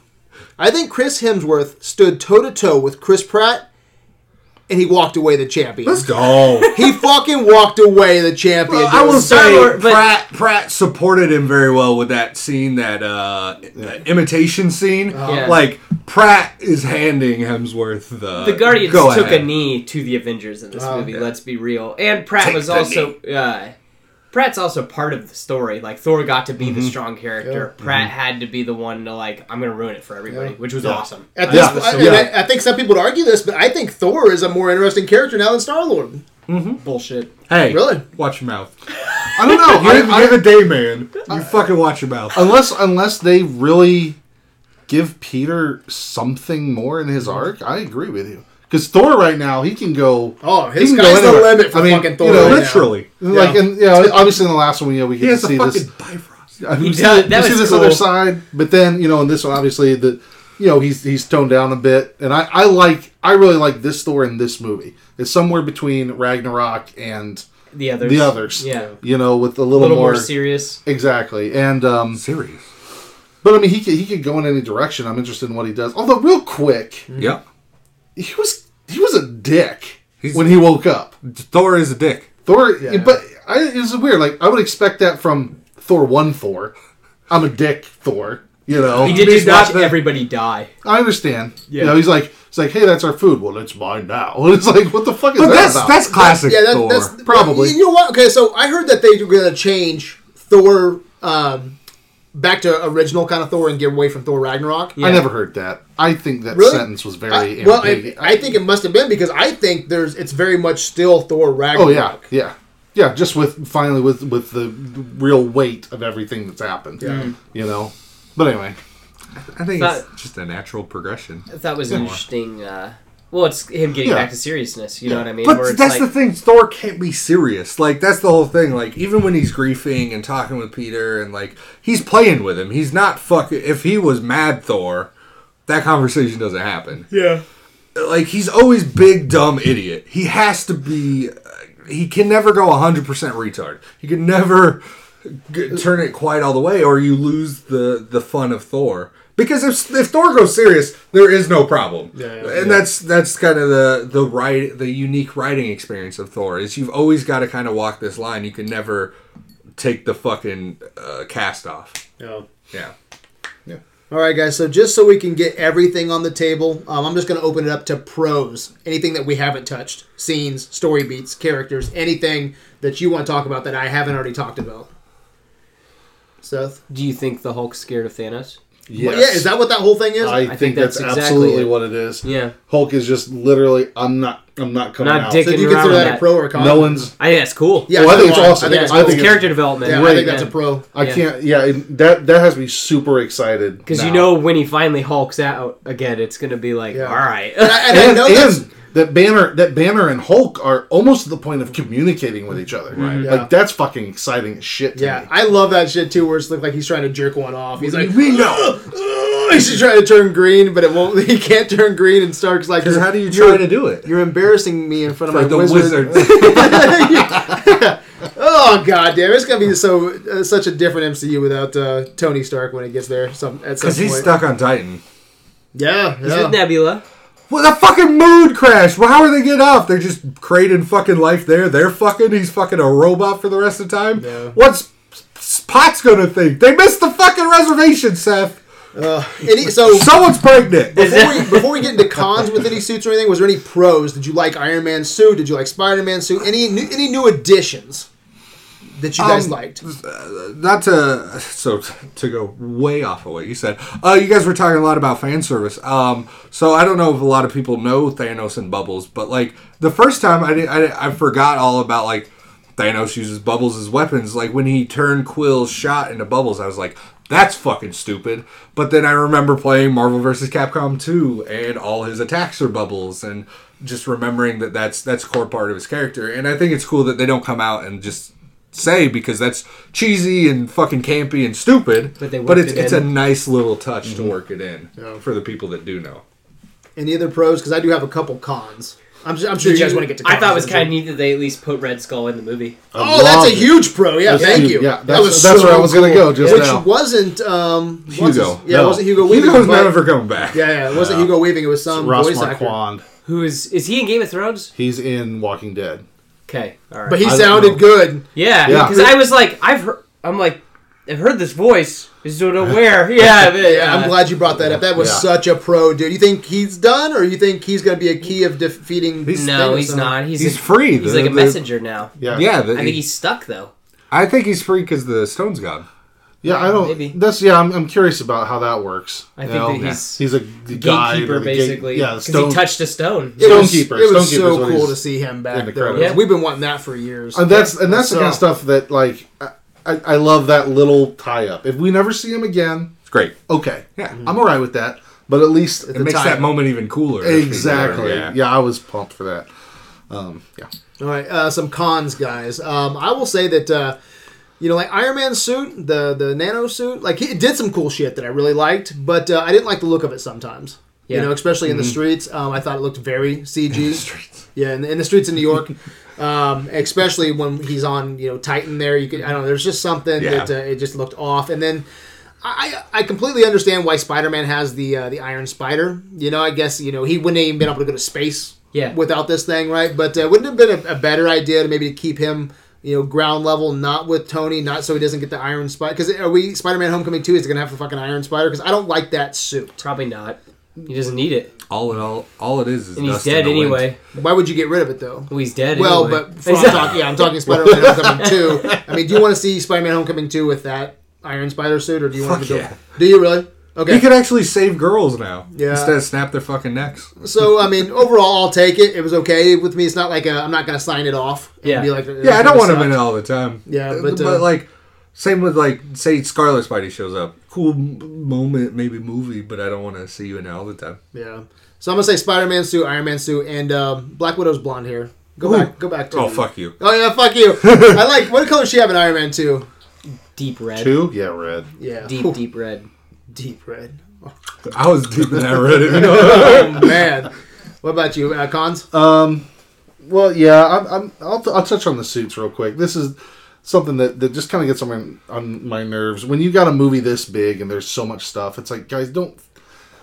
I think Chris Hemsworth stood toe to toe with Chris Pratt and he walked away the champion. Let's go. *laughs* He fucking walked away the champion. I will dude. Star say Wars- Pratt Pratt supported him very well with that scene, that uh, that imitation scene. Yeah. Like Pratt is handing Hemsworth the the Guardians go took ahead. a knee to the Avengers in this Oh, movie. yeah. Let's be real. And Pratt Take was the also uh, Pratt's also part of the story. Like Thor got to be Mm-hmm. the strong character. Pratt had to be the one to like I'm gonna ruin it for everybody, Yeah. which was Yeah. awesome. At Uh, this, that I, so Yeah. I, I think some people would argue this, but I think Thor is a more interesting character now than Star Lord. bullshit. Hey, Really? Watch your mouth. *laughs* I don't know. *laughs* You're, I, I, you're the day man. You fucking watch your mouth. unless unless they really give Peter something more in his arc, I agree with you. Because Thor right now he can go. Oh, he his can go sky's the limit for I mean, fucking Thor. you know, right now. Literally, Like Yeah. and you know, obviously in the last one, you know, we he get to see this. Bifrost. I mean, He we see, does. we see this cool. other side, but then you know in this one, obviously the you know he's he's toned down a bit, and I I like I really like this Thor in this movie. It's somewhere between Ragnarok and The others. the others. Yeah. you know, with a A little, little more more serious. exactly, and um, Serious. but I mean he could he could go in any direction. I'm interested in what he does. Although real quick, yeah, he was he was a dick He's- when he woke up. Thor is a dick. Thor, Yeah. but I, it was weird. Like I would expect that from Thor one Thor. I'm a dick Thor. You know, He did just not watch the- everybody die. I understand. Yeah. You know, he's like, it's like, hey, that's our food. Well, it's mine now. And *laughs* it's like, what the fuck is But that that's about? that's classic Yeah, that, Thor. that's Probably. You know what? Okay, so I heard that they were going to change Thor um, back to original kind of Thor and get away from Thor Ragnarok. Yeah. I never heard that. I think that Really? sentence was very. I, well, I. I think it must have been because I think there's it's very much still Thor Ragnarok. Oh Ragnarok. yeah, yeah, yeah. Just with finally with with the real weight of everything that's happened. Yeah. You know. But anyway, I think That- it's just a natural progression. That thought was interesting. Uh, well, it's him getting Yeah. back to seriousness. You know what I mean? But Where it's that's like, the thing. Thor can't be serious. Like that's the whole thing. Like even when he's griefing and talking with Peter, and like he's playing with him. He's not fucking. If he was mad Thor, that conversation doesn't happen. Yeah. Like he's always big dumb idiot. He has to be. Uh, he can never go hundred percent retard. He can never g- turn it quite all the way, or you lose the the fun of Thor. Because if, if Thor goes serious, there is no problem, Yeah, yeah, and that's that's kind of the the right the unique writing experience of Thor is you've always got to kind of walk this line. You can never take the fucking uh, cast off. Yeah. Yeah, All right, guys. So just so we can get everything on the table, um, I'm just going to open it up to pros. Anything that we haven't touched, scenes, story beats, characters, anything that you want to talk about that I haven't already talked about. Seth. Do you think the Hulk's scared of Thanos? Yes. Well, yeah, is that what that whole thing is? I, think think, that's, that's exactly absolutely it. what it is. Yeah. Hulk is just literally. I'm not. I'm not coming Not out. dick- so do you Getting consider around that a pro or a con? No one's. I think that's cool. Yeah, Well, I think it's awesome. I think Yeah, it's I cool. think it's character development. Yeah, I think that's yeah. a pro. I Yeah. can't. Yeah, it- that that has me super excited. Because you know when he finally hulks out again, it's gonna be like, Yeah. all right. And I, and I and, *laughs* know that's and that Banner, that Banner and Hulk are almost to the point of communicating with each other. Right. Yeah. Like that's fucking exciting shit. To yeah. me. I love that shit too, where it's look like he's trying to jerk one off. He's like, we know. *laughs* he's just trying to turn green, but it won't. *laughs* He can't turn green, and Stark's like, how do you try to do it? You're embarrassing me in front of Like my the wizard. wizard. *laughs* Oh god damn! It's gonna be so uh, such a different MCU without uh, Tony Stark when it gets there. Some Because he's stuck on Titan. Yeah, He's yeah. with Nebula. Well, the fucking moon crash. Well, how are they getting off? They're just creating fucking life there. They're fucking. He's fucking a robot for the rest of the time. Yeah. What's Potts gonna think? They missed the fucking reservation, Seth. Uh, any, so Someone's pregnant. before we, before we get into cons with any suits or anything, was there any pros? Did you like Iron Man suit? Did you like Spider Man suit? Any new, any new additions that you guys Um, liked? Not to so to go way off of what you said. Uh, you guys were talking a lot about fan service. Um, so I don't know if a lot of people know Thanos and Bubbles, but like the first time I did, I, I forgot all about like Thanos uses Bubbles as weapons. Like when he turned Quill's shot into Bubbles, I was like, that's fucking stupid. But then I remember playing Marvel vs. Capcom 2 and all his attacks are Bubbles and just remembering that that's that's a core part of his character. And I think it's cool that they don't come out and just say because that's cheesy and fucking campy and stupid. But they but it's it it's a nice little touch to work it in Yeah. for the people that do know. Any other pros? Because I do have a couple cons. I'm, su- I'm sure Did you guys want to get to. I thought it was kind of neat that they at least put Red Skull in the movie. I Oh, that's a it. huge pro. Yeah, That's thank huge. you. Yeah, that that's- was that's so where I was gonna go just Which now. wasn't um, what's his- Hugo. Yeah, it wasn't Hugo Weaving. Hugo's but- never coming back. Yeah, yeah, it wasn't Yeah. Hugo Weaving. It was some Ross voice actor. Who is is he in Game of Thrones? He's in Walking Dead. Okay, all right. But he I sounded good. yeah, Yeah. because I was like, I've heard. I'm like, I've heard this voice. I just don't *laughs* where. Yeah, but, Yeah, I'm uh, glad you brought that up. That was Yeah. such a pro, dude. You think he's done, or you think he's going to be a key of defeating? No, he's or not. He's He's a- free. He's The- like a the- messenger now. Yeah, Yeah, the, I think he's stuck though. I think he's free because the stone's gone. Yeah. I don't. Maybe. That's yeah. I'm, I'm curious about how that works. I think know? that he's he's a the gatekeeper or the gate- basically. yeah, because he touched a stone. It was, Stonekeeper. it was Stonekeeper's so cool to see him back there. credits. We've been wanting that for years. and that's and that's the kind of stuff that like I, I, I love that little tie up. If we never see him again, It's great. okay, Yeah. I'm alright with that. But at least It makes that moment even cooler. exactly. Yeah. Yeah. I was pumped for that. Um, yeah, All right, uh, some cons, guys. Um, I will say that uh, you know, like Iron Man's suit, the the nano suit, like it did some cool shit that I really liked, but uh, I didn't like the look of it sometimes. Yeah. You know, especially in the streets. Um, I thought it looked very CG. Yeah, in, in the streets in New York, *laughs* um, especially when he's on, you know, Titan. There, you could, I don't know. There's just something Yeah. that uh, it just looked off. And then I, I completely understand why Spider-Man has the uh, the Iron Spider. You know, I guess you know he wouldn't have even been able to go to space. Yeah. Without this thing, right? But uh, wouldn't it have been a, a better idea to maybe to keep him, you know, ground level, not with Tony, not so he doesn't get the Iron Spider? Because are we Spider-Man Homecoming two is gonna have the fucking Iron Spider? Because I don't like that suit. Probably not. He doesn't need it, All in all, all it is is and he's dust dead the wind. anyway. Why would you get rid of it though? Well, he's dead. Well, anyway. but *laughs* for, I'm talking, yeah, I'm talking Spider-Man Homecoming *laughs* two. I mean, do you want to see Spider-Man Homecoming two with that Iron Spider suit, or do you want Fuck to go? yeah. Do you really? Okay. He could actually save girls now. Yeah. Instead of snap their fucking necks. So I mean, overall, I'll take it. It was okay with me. It's not like i I'm not gonna sign it off. and Yeah. Be like, Yeah, I don't want him in it all the time. Yeah, Uh, but, uh, like, same with like, say Scarlet Spidey shows up. Cool moment, maybe movie, but I don't want to see you in it all the time. Yeah. So I'm gonna say Spider-Man suit, Iron Man suit, and um, Black Widow's blonde hair. Go Ooh. back. Go back to. Oh fuck you! Oh yeah, fuck you. *laughs* I like. What color does she have in Iron Man two? deep red, two. Yeah, red. Yeah. deep, Ooh, deep red. Deep red. I was deep in that Reddit. You know? *laughs* Oh man. What about you, uh, cons? Um, well, yeah, I'm, I'm, I'll, I'll touch on the suits real quick. This is something that, that just kind of gets on my, on my nerves. When you got a movie this big and there's so much stuff, it's like, guys, don't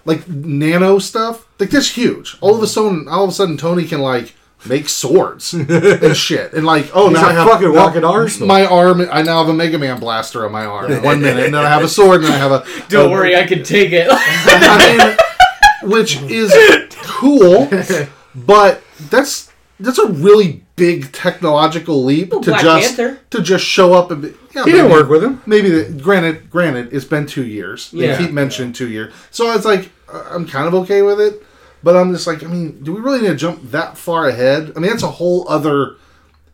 like nano stuff. Like this huge. All of a sudden, all of a sudden, Tony can like make swords *laughs* and shit, and like, oh, He's now a I have fucking now walking arsenal. My arm, I now have a Mega Man blaster on my arm. One minute, and then I have a *laughs* sword, and I have a. Don't a- worry, I can take it. *laughs* I mean, which is cool, but that's that's a really big technological leap to Black just Panther. to just show up and be, yeah, He didn't work with him. Maybe the, granted, granted, it's been two years. They Yeah. keep mentioning two years, so it's like I'm kind of okay with it. But I'm just like, I mean, do we really need to jump that far ahead? I mean, that's a whole other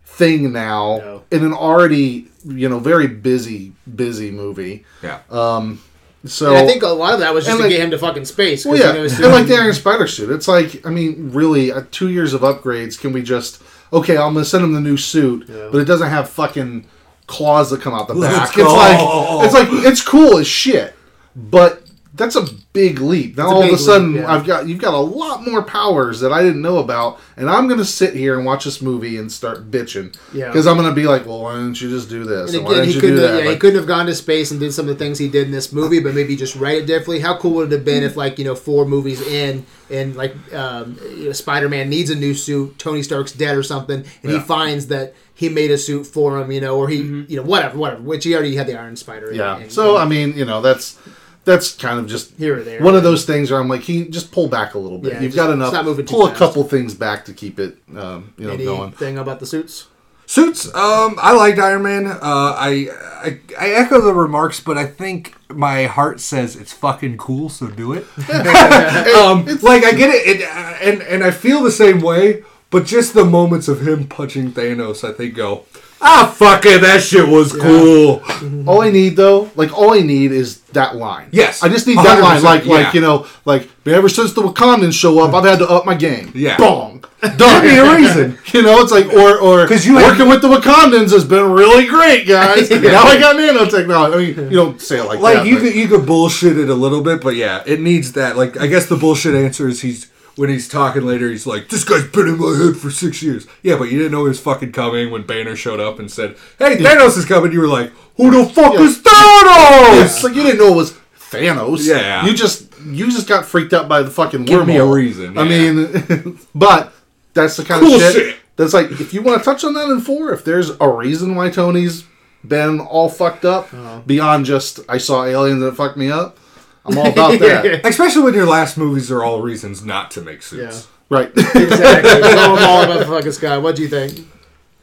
thing now No. in an already you know very busy busy movie. Yeah. Um. So And I think a lot of that was just to like- get him to fucking space. 'cause, Well, you yeah, know, and soon- like the Iron Spider suit, it's like I mean, really, uh, two years of upgrades. Can we just okay? I'm gonna send him the new suit, but it doesn't have fucking claws that come out the Let's back. go. It's like it's like it's cool as shit, but that's a big leap. Now all of a sudden, leap, yeah. I've got you've got a lot more powers that I didn't know about, and I'm gonna sit here and watch this movie and start bitching Yeah. because I'm gonna be like, well, why didn't you just do this? And And why didn't he you do couldn't. Have, that? yeah, he couldn't have gone to space and did some of the things he did in this movie, but maybe just write it differently. How cool would it have been if, like, you know, four movies in, and like um, you know, Spider-Man needs a new suit, Tony Stark's dead or something, and he finds that he made a suit for him, you know, or he, you know, whatever, whatever. Which he already had the Iron Spider. in, yeah. and- So I mean, you know, that's that's kind of just here or there, one of those things where I'm like, he just pull back a little bit. Yeah, You've got enough. stop moving too pull a couple things back to keep it, um, you know, going. Thing about the suits? Suits. Um, I liked Iron Man. Uh, I, I I echo the remarks, but I think my heart says it's fucking cool, so do it. *laughs* *laughs* um, like I get it, it, uh, and and I feel the same way. But just the moments of him punching Thanos, I think go, ah, fuck it, that shit was cool. All I need though, like all I need is that line. Yes. I just need that line. 100%, Like, yeah. like you know, like ever since the Wakandans show up, I've had to up my game. Yeah. Bong. *laughs* Give me a reason. You know, it's like or or 'Cause you working with the Wakandans has been really great, guys. *laughs* Now I got nanotechnology. I mean, you don't say it like, Like that. you but- could you could bullshit it a little bit, but yeah, it needs that. Like I guess the bullshit answer is he's when he's talking later, he's like, "This guy's been in my head for six years." Yeah, but you didn't know he was fucking coming when Banner showed up and said, "Hey, Thanos is coming." You were like, "Who the fuck Yeah. is Thanos?" it's like you didn't know it was Thanos. Yeah. you just you just got freaked out by the fucking Give me a wormhole. reason, I mean, *laughs* but that's the kind Cool of shit, shit. that's like if you want to touch on that in four, if there's a reason why Tony's been all fucked up Uh-huh. beyond just I saw aliens that fucked me up, I'm all about that. *laughs* Especially when your last movies are all reasons not to make suits. Right. *laughs* Exactly. Blow them all about the fucking sky. What do you think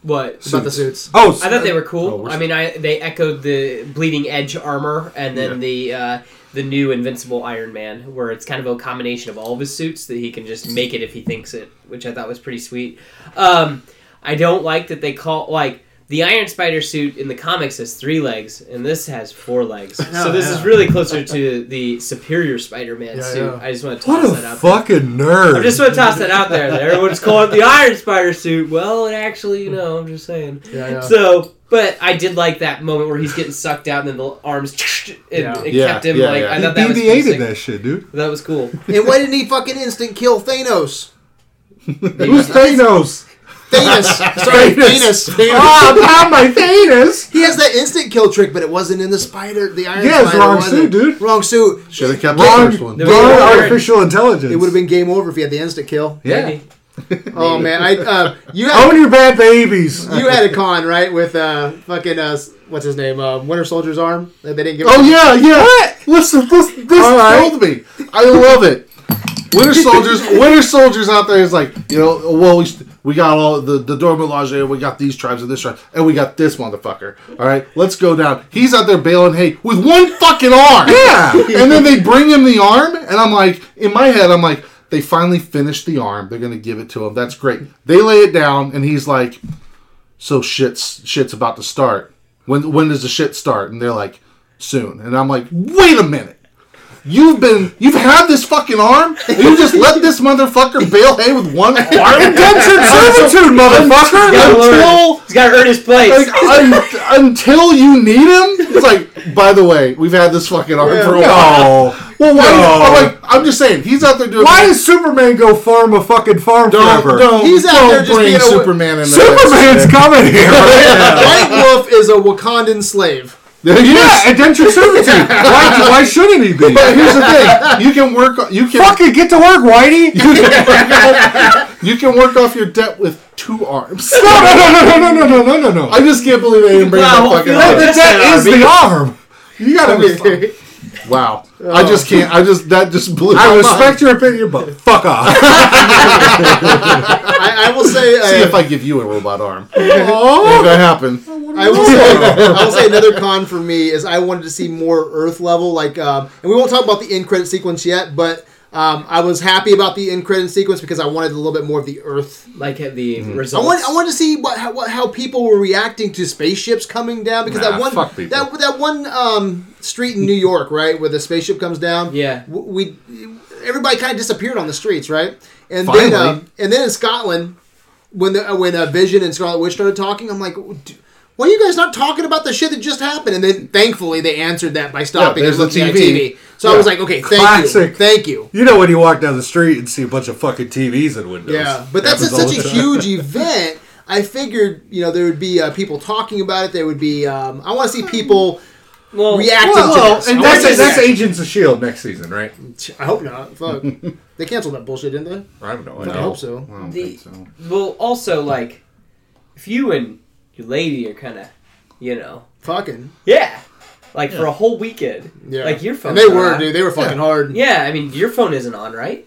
What? about the suits? Oh, I thought they were Oh, cool. we're- I mean, I they echoed the bleeding edge armor and then the uh, the new Invincible Iron Man, where it's kind of a combination of all of his suits that he can just make it if he thinks it, which I thought was pretty sweet. Um, I don't like that they call like the Iron Spider suit in the comics has three legs, and this has four legs. so this is really closer to the Superior Spider-Man Yeah, suit. yeah. I just want to what toss a that out. there. fucking nerd. I just want to toss that out there. Everyone's calling it the Iron Spider suit. Well, it actually, you know, I'm just saying. Yeah, yeah. So, but I did like that moment where he's getting sucked out and then the arms, *tsk* and Yeah. it Yeah, kept him yeah, like. yeah. I he thought that was BB-8'd pretty that shit, dude. That was cool. and why didn't he fucking instant kill Thanos? *laughs* Who's Thanos? Thanos. *laughs* Sorry, Thanos. Thanos. oh, not my Thanos. He has that instant kill trick, but it wasn't in the spider, the Iron Yeah, it's Spider. wrong suit, dude. Wrong suit. Should have kept the first one. Wrong artificial intelligence. It would have been game over if he had the instant kill. Yeah. Maybe. Oh man, I uh, you *laughs* had Own your bad babies. you had a con right with uh fucking uh what's his name uh, Winter Soldier's arm that they didn't give. Oh yeah, yeah. What? Listen, this this All right. killed me. I love it. Winter soldiers, winter soldiers out there is like you know. Well, we, we got all the the Dora Milaje, we got these tribes and this tribe, and we got this motherfucker. All right, let's go down. He's out there baling hay with one fucking arm. Yeah. *laughs* and then they bring him the arm, and I'm like, in my head, I'm like, they finally finished the arm. They're gonna give it to him. That's great. They lay it down, and he's like, so shit's shit's about to start. When when does the shit start? And they're like, soon. And I'm like, wait a minute. You've been you've had this fucking arm, and you just let this motherfucker bale hay with one arm. Indentured servitude, motherfucker. Gotta learn. Until He's got to earn his place. like un, until you need him, it's like. By the way, we've had this fucking arm for a while. Well, why? No. I'm, like, I'm just saying, he's out there doing. Why does Superman go farm a fucking farm don't forever? don't, He's out don't there just bring being a- Superman in there. Superman's coming here. *laughs* White Wolf is a Wakandan slave. Yeah, indentured servitude. *laughs* Why, why shouldn't he be? But here's the thing: you can work. You can Fucking get to work, Whitey. *laughs* you can work off your debt with two arms. No, no, no, no, no, no, no, no, no. I just can't believe they didn't bring Wow, that fucking I feel arm. like that, Just an that is army. the arm. You gotta respect. Wow. I just can't. I just that just blew. my I mind. respect your opinion, but fuck off. *laughs* I, I will say. Uh, See if I give you a robot arm. *laughs* If that happen. I will say, *laughs* I will say another con for me is I wanted to see more Earth level, like, um, and we won't talk about the end credit sequence yet, but um, I was happy about the end credit sequence because I wanted a little bit more of the Earth. like the Mm-hmm. I results. want, I wanted to see what how, what, how people were reacting to spaceships coming down because Nah, that one fuck that that one um, street in New York, right, where the spaceship comes down. Yeah. we everybody kind of disappeared on the streets, right? And Finally. then uh, and then in Scotland, when the uh, when uh, Vision and Scarlet Witch started talking, I'm like. "D- Why are you guys not talking about the shit that just happened? And then, thankfully, they answered that by stopping there's and the looking at TV. TV. So I was like, okay, thank Classic. you, thank you. You know when you walk down the street and see a bunch of fucking TVs in windows. Yeah, but that's Happens all such a huge *laughs* event. I figured, you know, there would be uh, people talking about it. There would be. Um, I want to see people well, reacting Well, to this. and I that's, that's. Agents of Shield next season, right? I hope not. Fuck. *laughs* they canceled that bullshit, didn't they? I have no I idea. hope so. I don't The- think so. well, also like, if you and your lady are kind of, you know, Fucking. yeah, like for a whole weekend, Yeah. like your phone. And they were, dude. They were fucking hard. Yeah, I mean, your phone isn't on, right?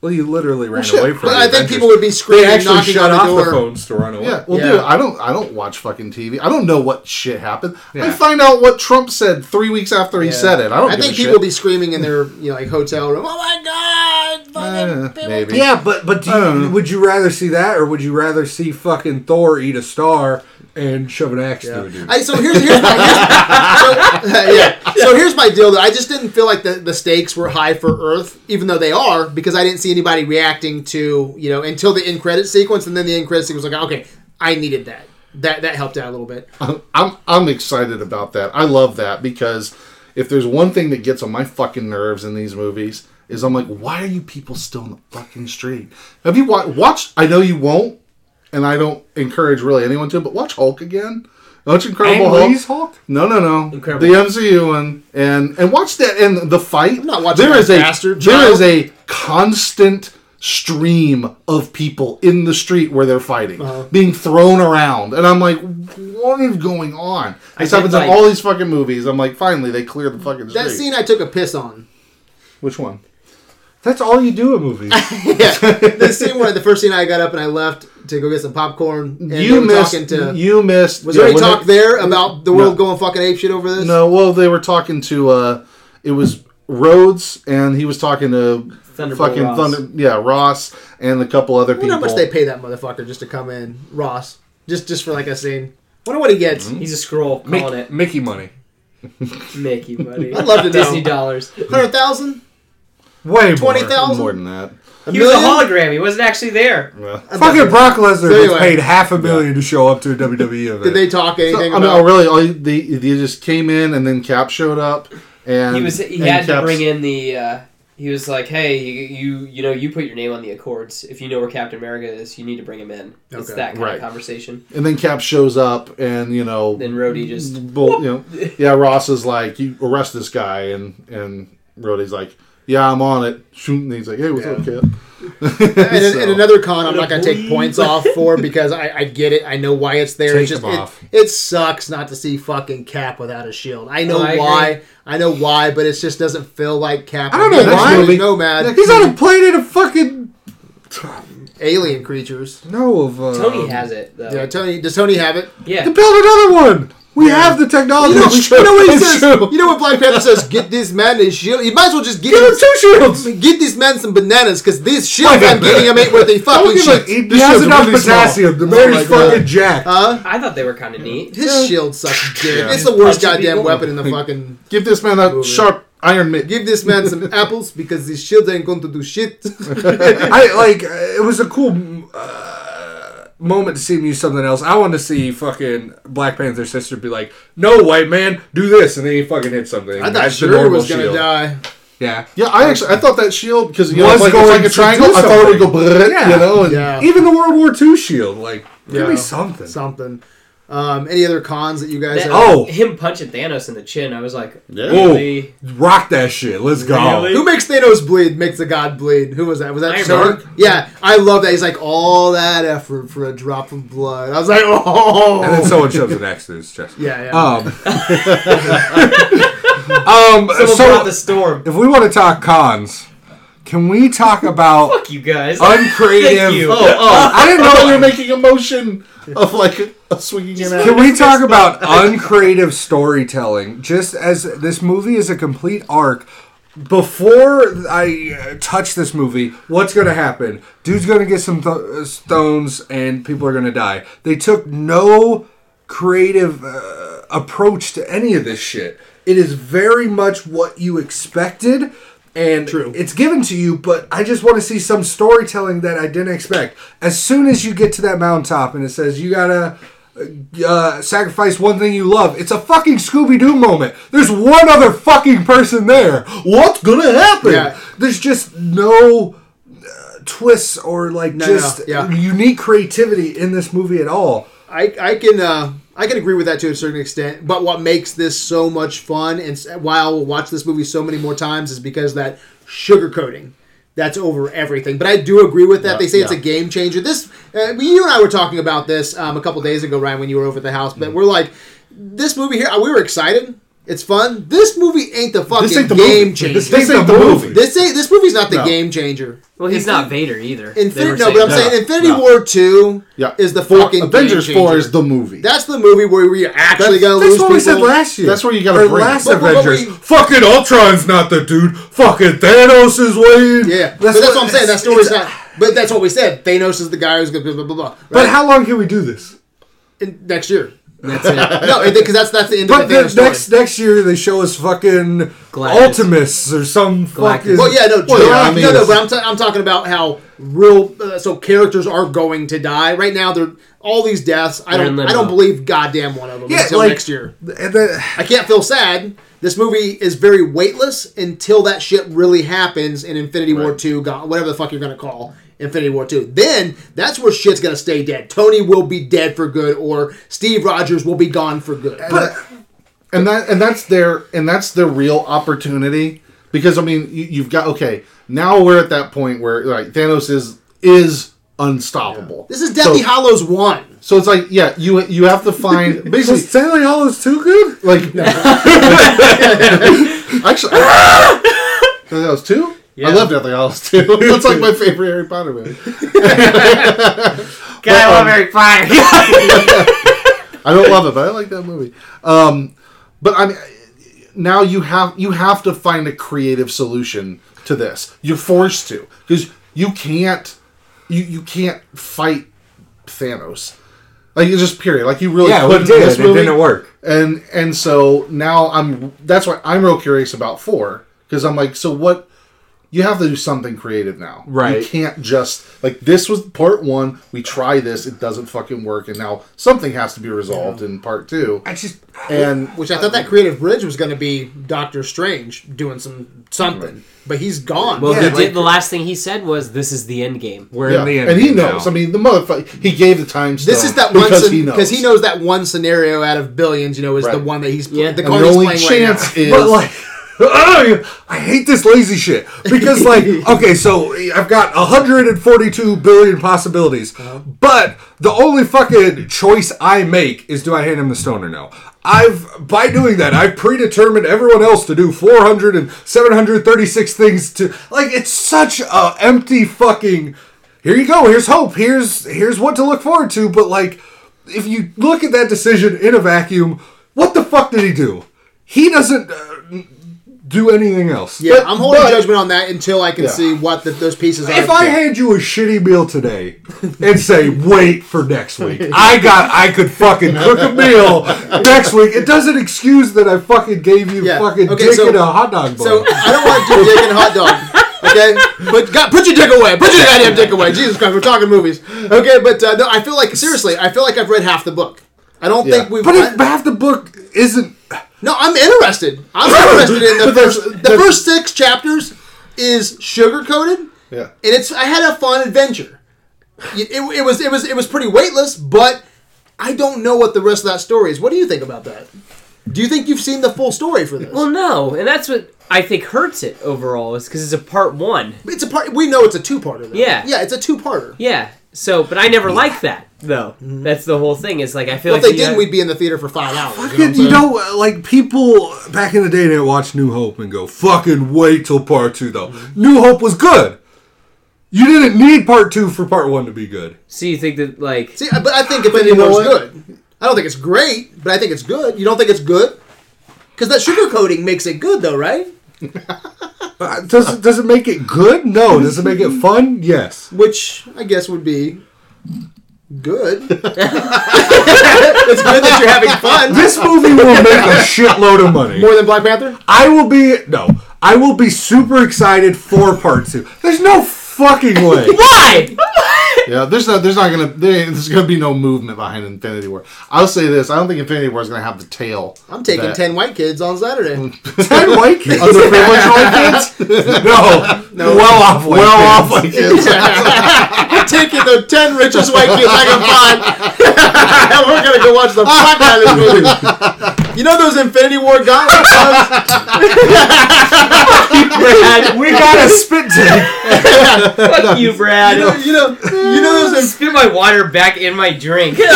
Well, you literally ran shit, away from. But I think people would be They screaming, actually knocking shut on off the the door. phones to run away. Yeah, well, Yeah. dude, I don't, I don't watch fucking TV. I don't know what shit happened. I find out what Trump said three weeks after he Yeah. said it. I don't. I give think a people shit. will be screaming in their, you know, like hotel room. Oh my god! Fucking eh, people- maybe. Yeah, but but do I don't know. you, would you rather see that, or would you rather see fucking Thor eat a star and shove an axe Yeah. through a dude? I, so here's here's my here's, *laughs* so, *laughs* yeah. So here's my deal. Though I just didn't feel like the, the stakes were high for Earth, even though they are, because I didn't see anybody reacting to you know until the end credit sequence, and then the end credit sequence was like, okay, I needed that. That that helped out a little bit. I'm, I'm I'm excited about that. I love that because if there's one thing that gets on my fucking nerves in these movies is I'm like, why are you people still in the fucking street? Have you wa- watched? I know you won't, and I don't encourage really anyone to, but watch Hulk again Watch Incredible Hulk. Lee's Hulk? No, no, no. Incredible the MCU one, and and watch that and the fight. I'm not watching There is a bastard there child. is a constant stream of people in the street where they're fighting, Uh-huh. being thrown around, and I'm like, what is going on? I This did happens like- in all these fucking movies. I'm like, finally they clear the fucking street. That scene I took a piss on. Which one? That's all you do in movies. *laughs* yeah, the scene where the first scene I got up and I left to go get some popcorn. And you missed. talking to. you missed. was there any talk they- there about the world No. going fucking ape shit over this? No, well, they were talking to. uh It was Rhodes, and he was talking to fucking Ross. Thunder. Yeah, Ross and a couple other I wonder people. how much they pay that motherfucker just to come in, Ross, just just for like a scene. Wonder what he gets. He's a scroll calling Mickey, it Mickey money. Mickey, buddy. *laughs* I'd love to know. Disney dollars. Hundred thousand, Way more. twenty thousand, more than that. A He was a hologram. He wasn't actually there. Yeah. Fucking Brock Lesnar So anyway. paid half a million to show up to a WWE event. Did they talk So, I anything mean, oh, really? All you, they, they just came in, and then Cap showed up, and He was. He and had to bring in the. Uh, he was like, "Hey, you, you, you know, you put your name on the Accords. If you know where Captain America is, you need to bring him in." It's that kind Right. of conversation. and then Cap shows up, and you know, Then Rhodey just. Well, you know, yeah, Ross is like, you arrest this guy, and and Rhodey's like, yeah, I'm on it. Shooting. he's like, hey, what's up, kid? *laughs* and, So- and another con I'm not going to take points off for because I, I get it. I know why it's there. Take it's just them it, off. it sucks not to see fucking Cap without a shield. I know Oh, I why. agree. I know why, but it just doesn't feel like Cap. I don't know why. there's Nomad. He's on a planet of fucking alien creatures. no of. Uh, Tony has it though. Yeah, Tony. Does Tony have it? Yeah. To build another one. We Yeah. have the technology. You know, It's you know what he It's says? true. You know what Black Panther says? *laughs* Get this man his shield. You might as well just give Give him him. two shields. Get this man some bananas because this shit Like I'm a- getting him ain't worth a *laughs* fucking shit. a- He, This has enough really small. potassium. The Oh man my is God. fucking jacked. Huh? I thought they were kind of neat. His shield sucks *laughs* dick. Yeah. It's the worst Punching goddamn people. weapon in the fucking. Give this man a sharp iron mitt. Give this man some apples because these shields ain't going to do shit. I like. uh, It was a cool uh, moment to see him use something else. I want to see fucking Black Panther's sister be like, "No, white man, do this," and then he fucking hit something. I thought That's the Shuri normal was gonna shield. die. Yeah. Yeah, I actually I thought that shield because you Was know, it's like, going like a triangle. I thought it would go, bleh, Yeah. you know. And Yeah. Even the World War II shield, like, give Yeah. me something. Something. Um, any other cons that you guys That- have? Oh. him punching Thanos in the chin. I was like, Yeah. really? Rock that shit. Let's go. Really? Who makes Thanos bleed? Makes the god bleed. Who was that? Was that Iron Sony? Man. Yeah, I love that. He's like all that effort for a drop of blood. I was like, oh. And then someone shoves an X to his chest. Yeah, yeah. Um. *laughs* *laughs* um. Someone So, the storm. if we want to talk cons, can we talk *laughs* about Fuck you guys. *laughs* uncreative? Thank you. Oh, oh! I didn't know we were *laughs* making a motion of like a, a swinging in. Can we talk about uncreative storytelling? Just as this movie is a complete arc. Before I uh, touch this movie, what's going to happen? Dude's going to get some th- uh, stones and people are going to die. They took no creative uh, approach to any of this shit. It is very much what you expected. And True. it's given to you, but I just want to see some storytelling that I didn't expect. As soon as you get to that mountaintop and it says you gotta uh, sacrifice one thing you love. It's a fucking Scooby Doo moment. There's one other fucking person there. What's gonna happen? Yeah. There's just no uh, twists or like No, no, just yeah. unique creativity in this movie at all. I, I can uh, I can agree with that to a certain extent. But what makes this so much fun, and why I'll watch this movie so many more times, is because that sugarcoating. That's over everything. But I do agree with that. Yeah, they say it's a game changer. This, uh, you and I were talking about this um, a couple days ago, Ryan, when you were over at the house. But Mm-hmm. we're like, this movie here, uh, we were excited. It's fun. This movie ain't the fucking This ain't the game movie. changer. This This, ain't the movie. This ain't this movie's not the No. game changer. Well, he's Infi- not Vader either. They Infinity, no, but I'm No, saying Infinity no. War Two Yeah, is the Four- fucking Avengers game Four is the movie. That's the movie where we actually That's- gonna That's lose what people. we said last year. That's where you gotta bring last But- but what Avengers. we- fucking Ultron's not the dude. Fucking Thanos is Wayne. Yeah, but that's what I'm saying. That story's not. But that's what we said. Thanos is the guy who's gonna blah blah blah. blah But how long can we do this? In, next year? That's it. *laughs* No, because that's that's the end But of the the story. next next year they show us fucking Galactus. Ultimus or some fucking. Well, yeah, no, Well, no, yeah, I mean, no, no, but I'm, ta- I'm talking about how real. Uh, so characters are going to die right now. They're all these deaths. I don't. I don't believe goddamn one of them Yeah, until like- next year. And then, I can't feel sad. This movie is very weightless until that shit really happens in Infinity War Two, God, whatever the fuck you're gonna call Infinity War 2. Then that's where shit's gonna stay dead. Tony will be dead for good, or Steve Rogers will be gone for good. and that and that's their and that's their real opportunity because I mean you, you've got okay now we're at that point where like Thanos is is unstoppable. this is Deathly so, Hallows 1. so it's like yeah you you have to find *laughs* Was basically Stanley Hallows too good? like *laughs* *laughs* actually that was two. Yeah. I love Deathly Hallows too. *laughs* That's like my favorite Harry Potter movie. *laughs* God, I love Harry Potter. *laughs* I don't love it, but I like that movie. Um, but I mean, now you have you have to find a creative solution to this. You're forced to because you can't you you can't fight Thanos. Like it's just period. Like you really Yeah, couldn't did. this It didn't work. And and so now I'm that's why I'm real curious about four because I'm like, so what? You have to do something creative now. Right. You can't just like this was part one. We try this, it doesn't fucking work, and now something has to be resolved in part two. I just And Which I thought that creative bridge was going to be Doctor Strange doing some something, but he's gone. Well, Yeah, he like- The last thing he said was, "This is the end game." we're yeah, in the end. and he game knows. now. I mean, the motherfucker. He gave the time. this is that one because scen- he knows because he knows that one scenario out of billions. You know, is the one that he's Yeah. the And card the he's only playing right chance now. is But like, ugh, *laughs* I hate this lazy shit. Because like, *laughs* okay, so I've got 142 billion possibilities, but the only fucking choice I make is do I hand him the stone or no? I've by doing that I've predetermined everyone else to do 400 and 736 things to like it's such a empty fucking here you go here's hope here's here's what to look forward to but like if you look at that decision in a vacuum what the fuck did he do? He doesn't uh, do anything else Yeah, But- I'm holding but- judgment on that until I can Yeah. see what the, those pieces are. if I hand you a shitty meal today and say wait for next week, I got I could fucking cook a meal next week. It doesn't excuse that I fucking gave you Yeah. fucking Okay, dick so- in a hot dog. So I don't want to do dick and hot dog. Okay, but God, put your dick away. Put your goddamn dick away. Jesus Christ, we're talking movies. Okay, but uh, no, I feel like seriously, I feel like I've read half the book. I don't Yeah. think we've. but I- half the book isn't no, I'm interested. I'm *laughs* interested in the first. The first six chapters is sugar coated, Yeah. and it's. I had a fun adventure. It, it, it was. It was. It was pretty weightless, but I don't know what the rest of that story is. What do you think about that? Do you think you've seen the full story for this? Well, no, and that's what I think hurts it overall is because it's a part one. It's a part. We know it's a two-parter. Though. Yeah. yeah, it's a two-parter. Yeah. So, but I never liked that though. That's the whole thing. Is like I feel Well, if like they you didn't, have- we'd be in the theater for five hours. Fucking, what I'm you saying? know, uh, like people back in the day didn't watch New Hope and go, fucking wait till part two, though. New Hope was good. You didn't need part two for part one to be good. So you think that like See, but I think Infinity you know War what? good. I don't think it's great, but I think it's good. You don't think it's good? Because that sugar coating makes it good, though, right? *laughs* Uh, does, it, does it make it good? No. Does it make it fun? Yes. Which I guess would be good. *laughs* it's good that you're having fun. This movie will make a shitload of money. More than Black Panther? I will be, no, I will be super excited for part two. There's no fucking way. *laughs* why? Yeah, there's not there's not gonna there, there's gonna be no movement behind Infinity War. I'll say this: I don't think Infinity War is gonna have the tail. I'm taking that- 10 white kids on Saturday. *laughs* Ten white kids? underprivileged white kids. *laughs* No. No. Well off white well off white kids. I'm taking the 10 richest white kids I can find. We're going to go watch the fuck out of this movie. *laughs* You know those Infinity War gauntlets? *laughs* Brad, We got a spit take. fuck you, Brad. you know, you know, you know those Spit my water back in my drink. *laughs*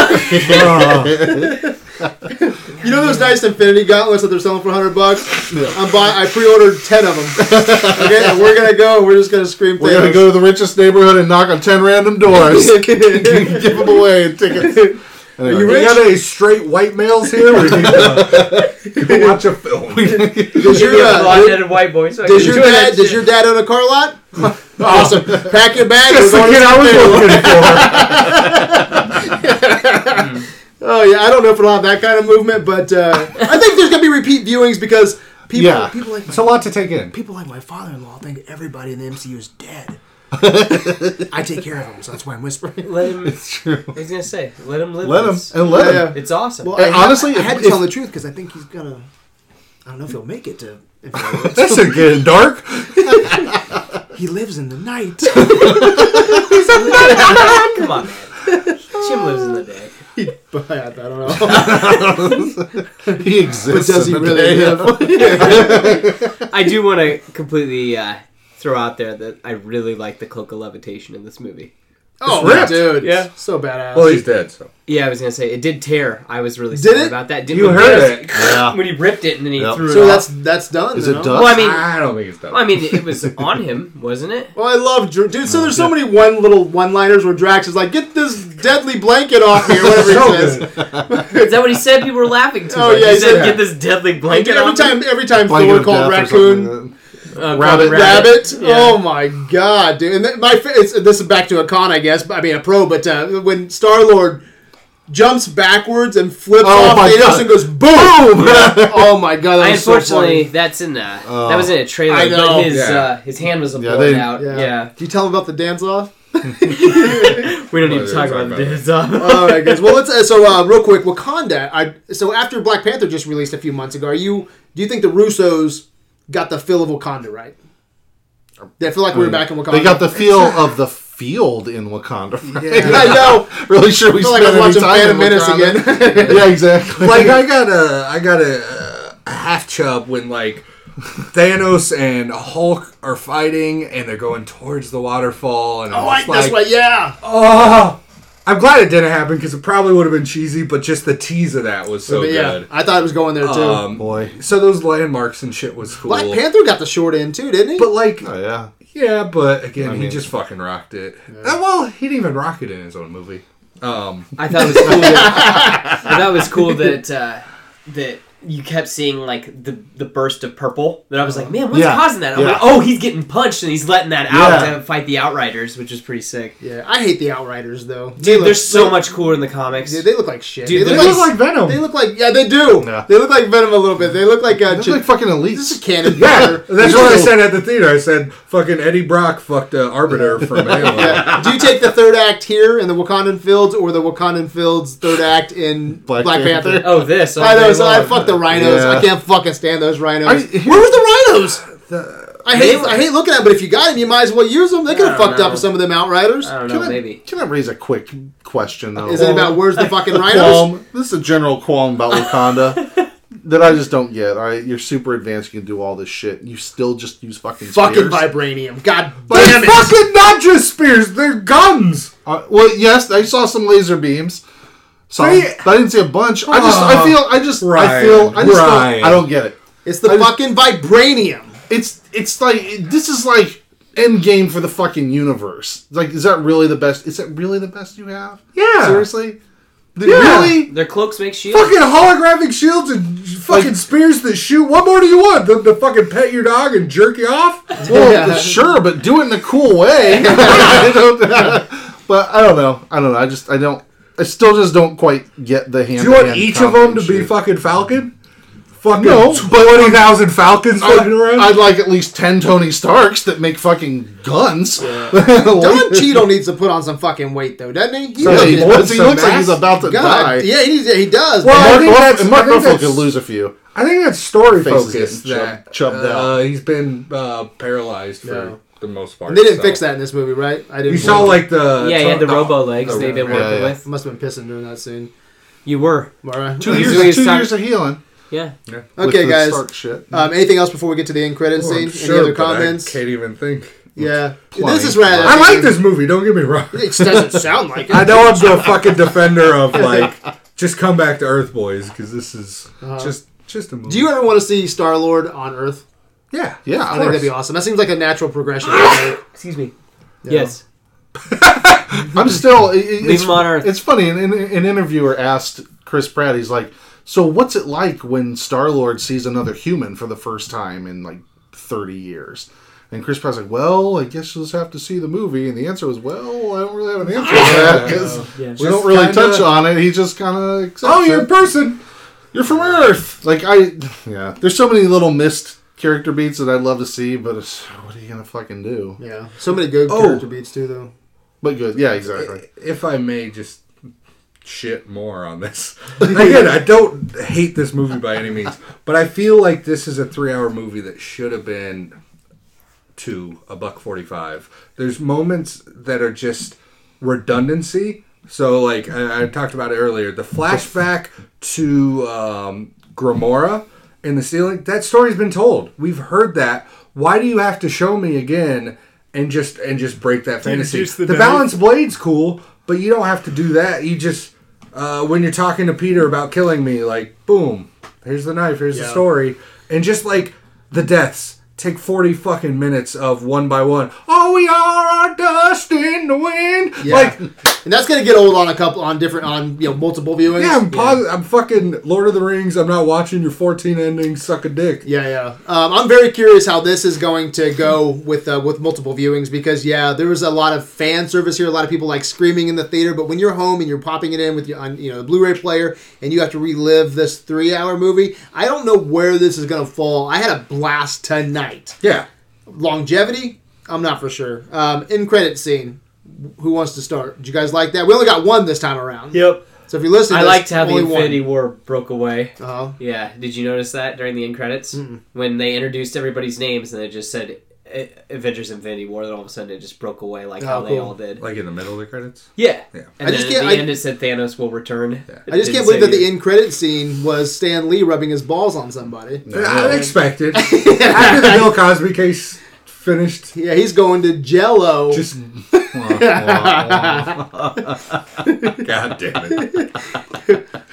You know those nice Infinity gauntlets that they're selling for hundred bucks? I'm buying. I pre-ordered ten of them. Okay, and we're gonna go. We're just gonna scream. Things. We're gonna go to the richest neighborhood and knock on ten random doors, give them away tickets. Anyway, you We rich? got any straight white males here? We need to go *laughs* watch a film. *laughs* Does your, uh, blonde-headed white boy. So I does can your enjoy dad? Does shit. your dad own a car lot? *laughs* awesome. Pack your bag. Just the kid I was looking for. Oh yeah, I don't know if it'll have that kind of movement, but uh, I think there's gonna be repeat viewings because people, Yeah. people like It's a lot to take in. people like my father-in-law think everybody in the MCU is dead. I take care of him, so that's why I'm whispering. Let him. It's true. I was gonna say, let him live. Let him this. and let Yeah, him. It's awesome. Well, I, honestly, honestly, I had if- to tell if- the truth because I think he's gonna. I don't know if he'll make it to. Infinity War. *laughs* This is getting dark. *laughs* He lives in the night. *laughs* Come on, man. Jim lives in the day. but I don't know. he exists. But does he in the really day. live? I do want to completely uh, throw out there that I really like the cloak of levitation in this movie. oh, ripped. dude. Yeah. So badass. Well, he's dead, so. Yeah, I was gonna say it did tear. I was really Did sad it? about that. Didn't You heard he- it. Yeah. when he ripped it and then he Yep. threw it so off. that's that's done. Is it know? done? Well, I mean, I don't think it's done. well, I mean, it was on him, wasn't it? Well, *laughs* oh, I love Dr- dude. So oh, there's so many one little one-liners where Drax is like, "Get this deadly blanket off me," or whatever *laughs* So he says. Is that what he said? People were laughing too Oh, much. yeah, he he said, said- "Get this deadly Like, blanket every on me." time, every time Blanket Thor called raccoon something. Uh, Rabbit. rabbit. Yeah. Oh my god, dude! And then my fa- it's, this is back to a con, I guess. I mean, a pro, but uh, when Star Lord jumps backwards and flips Oh off my Thanos and goes boom! *laughs* oh my god, that I was so unfortunately, funny. that's in the that Oh. was in a trailer, I know. but his Yeah. uh, his hand was Yeah, blown they- out. Yeah. Yeah. Do you tell him about the dance off? *laughs* we don't need Oh, to talk yeah, about talk this. All right, guys. Well, let's. Uh, so, uh, real quick, Wakanda. I so after Black Panther just released a few months ago, are you? Do you think the Russos got the feel of Wakanda right? They feel like we were back in Wakanda. They got the *laughs* feel of the field in Wakanda. Yeah, *laughs* I know. really sure we I feel like spent I'm watching time Phantom in Menace Wakanda. again. *laughs* yeah, exactly. like I got a I got a, a half chub when like Thanos and Hulk are fighting and they're going towards the waterfall and I'm oh, I, just that's like, right. Yeah. oh, I'm glad it didn't happen because it probably would have been cheesy, but just the tease of that was so But yeah, good. I thought it was going there too. Um, Boy. so those landmarks and shit was cool. Black Panther got the short end too, didn't he? But like, Oh yeah. yeah, but again, I he mean- just fucking rocked it. Uh, well, he didn't even rock it in his own movie. Um, I thought it was cool. That, *laughs* I thought it was cool that uh, that you kept seeing like the the burst of purple. That I was like, man, what's Yeah. causing that? I'm Yeah. like, oh, he's getting punched and he's letting that out Yeah. to fight the Outriders, which is pretty sick. yeah, I hate the Outriders though. They Dude, look- they're so they- much cooler in the comics. Dude, they look like shit. Dude, they they look look like, like Venom. they look like yeah, they do. Yeah. They look like Venom a little bit. They look like uh, They're Ch- like fucking elite. this is elites. cannon yeah, that's what I said at the theater. I said, "Fucking Eddie Brock fucked uh, Arbiter from *laughs* Halo." Yeah. Do you take the third act here in the Wakandan Fields or the Wakandan Fields third act in Black, Black Panther? Panther. oh, this. all I know, so I long. Fuck the rhinos. Yeah. I can't fucking stand those rhinos. I- Where was the rhinos? The- I hate I hate looking at them, but if you got them, you might as well use them. They could have I don't fucked up know. some of them outriders. I don't Can know, I, maybe. can I raise a quick question though? Is it about where's the fucking *laughs* rhinos? qualm. This is a general qualm about Wakanda *laughs* that I just don't get. All right, you're super advanced. You can do all this shit. You still just use fucking Fucking vibranium. God They're damn it. fucking not just spears; they're guns. Uh, well, yes, I saw some laser beams. Some, See- but I didn't see a bunch. I just, I Oh, feel, I just, I feel, I just, Ryan. don't, I don't get it. It's the I just- fucking vibranium. It's, it's like this is like end game for the fucking universe. Like, is that really the best? Is that really the best you have? Yeah. Seriously? Th- Yeah. Really? Their cloaks make shields. Fucking holographic shields and fucking Like- spears that shoot. What more do you want? Them to fucking pet your dog and jerk you off? *laughs* Well, Yeah. sure, but do it in a cool way. *laughs* I don't, *laughs* but I don't know. I don't know. I just, I don't. I still just don't quite get the hand. Do you want each of them to be fucking Falcon? Fucking No, twenty thousand Falcons floating I'd, around. I'd like at least ten Tony Starks that make fucking guns. *laughs* Don Like- Cheadle *laughs* needs to put on some fucking weight though, doesn't he? He Yeah, looks- he, Some does. he looks like he's about to God, die. yeah, he, needs, he does. Well, man. I Mark, think Ruff- that's- and Mark Ruffalo could lose a few. I think that's story focused. getting That chubbed- chubbed out. uh, he's been uh, paralyzed for Yeah. The most part. And they didn't so. fix that in this movie, right? I didn't. You saw like the yeah, he had the the- robo legs the- they've been yeah, working yeah. with. must have been pissing during that scene. You were. Alright. Two years, two time- years of healing. Yeah. with Okay, guys. Shit. Um, anything else before we get to the end credit Oh, scene? sure, Any other but I comments? can't even think. Yeah, Plenty. this is rather. I like this movie. Don't get me wrong. It doesn't sound like *laughs* it. I know I'm the fucking defender of like, just come back to Earth, boys, because this is Uh-huh. just just a movie. Do you ever want to see Star Lord on Earth? Yeah, Yeah, I think that'd be awesome. That seems like a natural progression. right? *gasps* Excuse me. Yes. *laughs* I'm still. It, it- it's, him on Earth. It's funny. An, an, an interviewer asked Chris Pratt. He's like, "So what's it like when Star Lord sees another human for the first time in like 30 years?" And Chris Pratt's like, "Well, I guess you'll just have to see the movie." And the answer was, "Well, I don't really have an answer for that *laughs* because Yeah. we Just don't really kinda- touch on it. He just kind of accepts Oh, you're a person. you're from Earth. Like I, yeah. There's so many little missed character beats that I'd love to see, but it's, what are you gonna fucking do? Yeah, so many good Oh. character beats too, though. But good, yeah, exactly. If I may just shit more on this. *laughs* Again, I don't hate this movie by any means, but I feel like this is a three hour movie that should have been to a buck 45. There's moments that are just redundancy. So, like I, I talked about it earlier, the flashback to um, Gamora in the ceiling, that story's been told. We've heard that. Why do you have to show me again and just and just break that fantasy? The The, balance blade's cool, but you don't have to do that. You just uh, when you're talking to Peter about killing me, like boom, here's the knife, here's the story, and just like the deaths take 40 fucking minutes of one by one. Oh, we are dust in the wind. Yeah. Like, and that's gonna get old on a couple on different on you know multiple viewings. yeah, I'm, pos- I'm fucking Lord of the Rings. I'm not watching your 14 endings. Suck a dick. Yeah, yeah. Um, I'm very curious how this is going to go with uh, with multiple viewings because yeah, there was a lot of fan service here. A lot of people like screaming in the theater, but when you're home and you're popping it in with your on you know the Blu-ray player and you have to relive this three-hour movie, I don't know where this is going to fall. I had a blast tonight. Yeah. Longevity, I'm not for sure. Um, in credit scene, who wants to start? Did you guys like that? We only got one this time around. Yep. So if you listen, I to this, liked how the only one. Infinity War broke away. Uh-huh. Yeah. Did you notice that during the end credits when they introduced everybody's names and they just said Avengers Infinity War? Then all of a sudden it just broke away like oh, how Oh, they all did. Like in the middle of the credits? Yeah. Yeah. And I then just at can't- the I- end it said Thanos will return. It I just can't believe say that the you. end credit scene was Stan Lee rubbing his balls on somebody. *laughs* I expected. *laughs* After the Bill Cosby case finished, Yeah, he's going to Jello. just. *laughs* God damn it.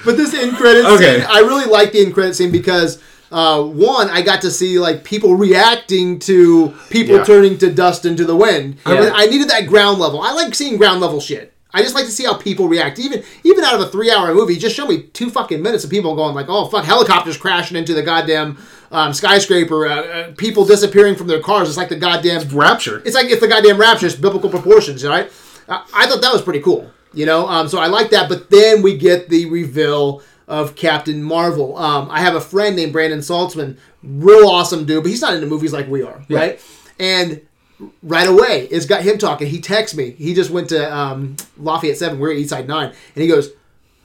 but this end credit Okay. scene, I really like the end credit scene because uh, one, I got to see like people reacting to people Yeah. turning to dust into the wind. I, Yeah. mean, I needed that ground level. I like seeing ground level shit. I just like to see how people react. Even even out of a three hour movie, just show me two fucking minutes of people going like, "Oh fuck!" Helicopters crashing into the goddamn um, skyscraper. Uh, uh, people disappearing from their cars. It's like the goddamn Rapture. it's like it's the goddamn rapture, it's biblical proportions, right? Uh, I thought that was pretty cool, you know. Um, so I like that. But then we get the reveal of Captain Marvel. Um, I have a friend named Brandon Saltzman, real awesome dude, but he's not into movies like we are, right? And right away, it's got him talking. He texts me. He just went to um, Lafayette Seven. We're at Eastside Nine, and he goes,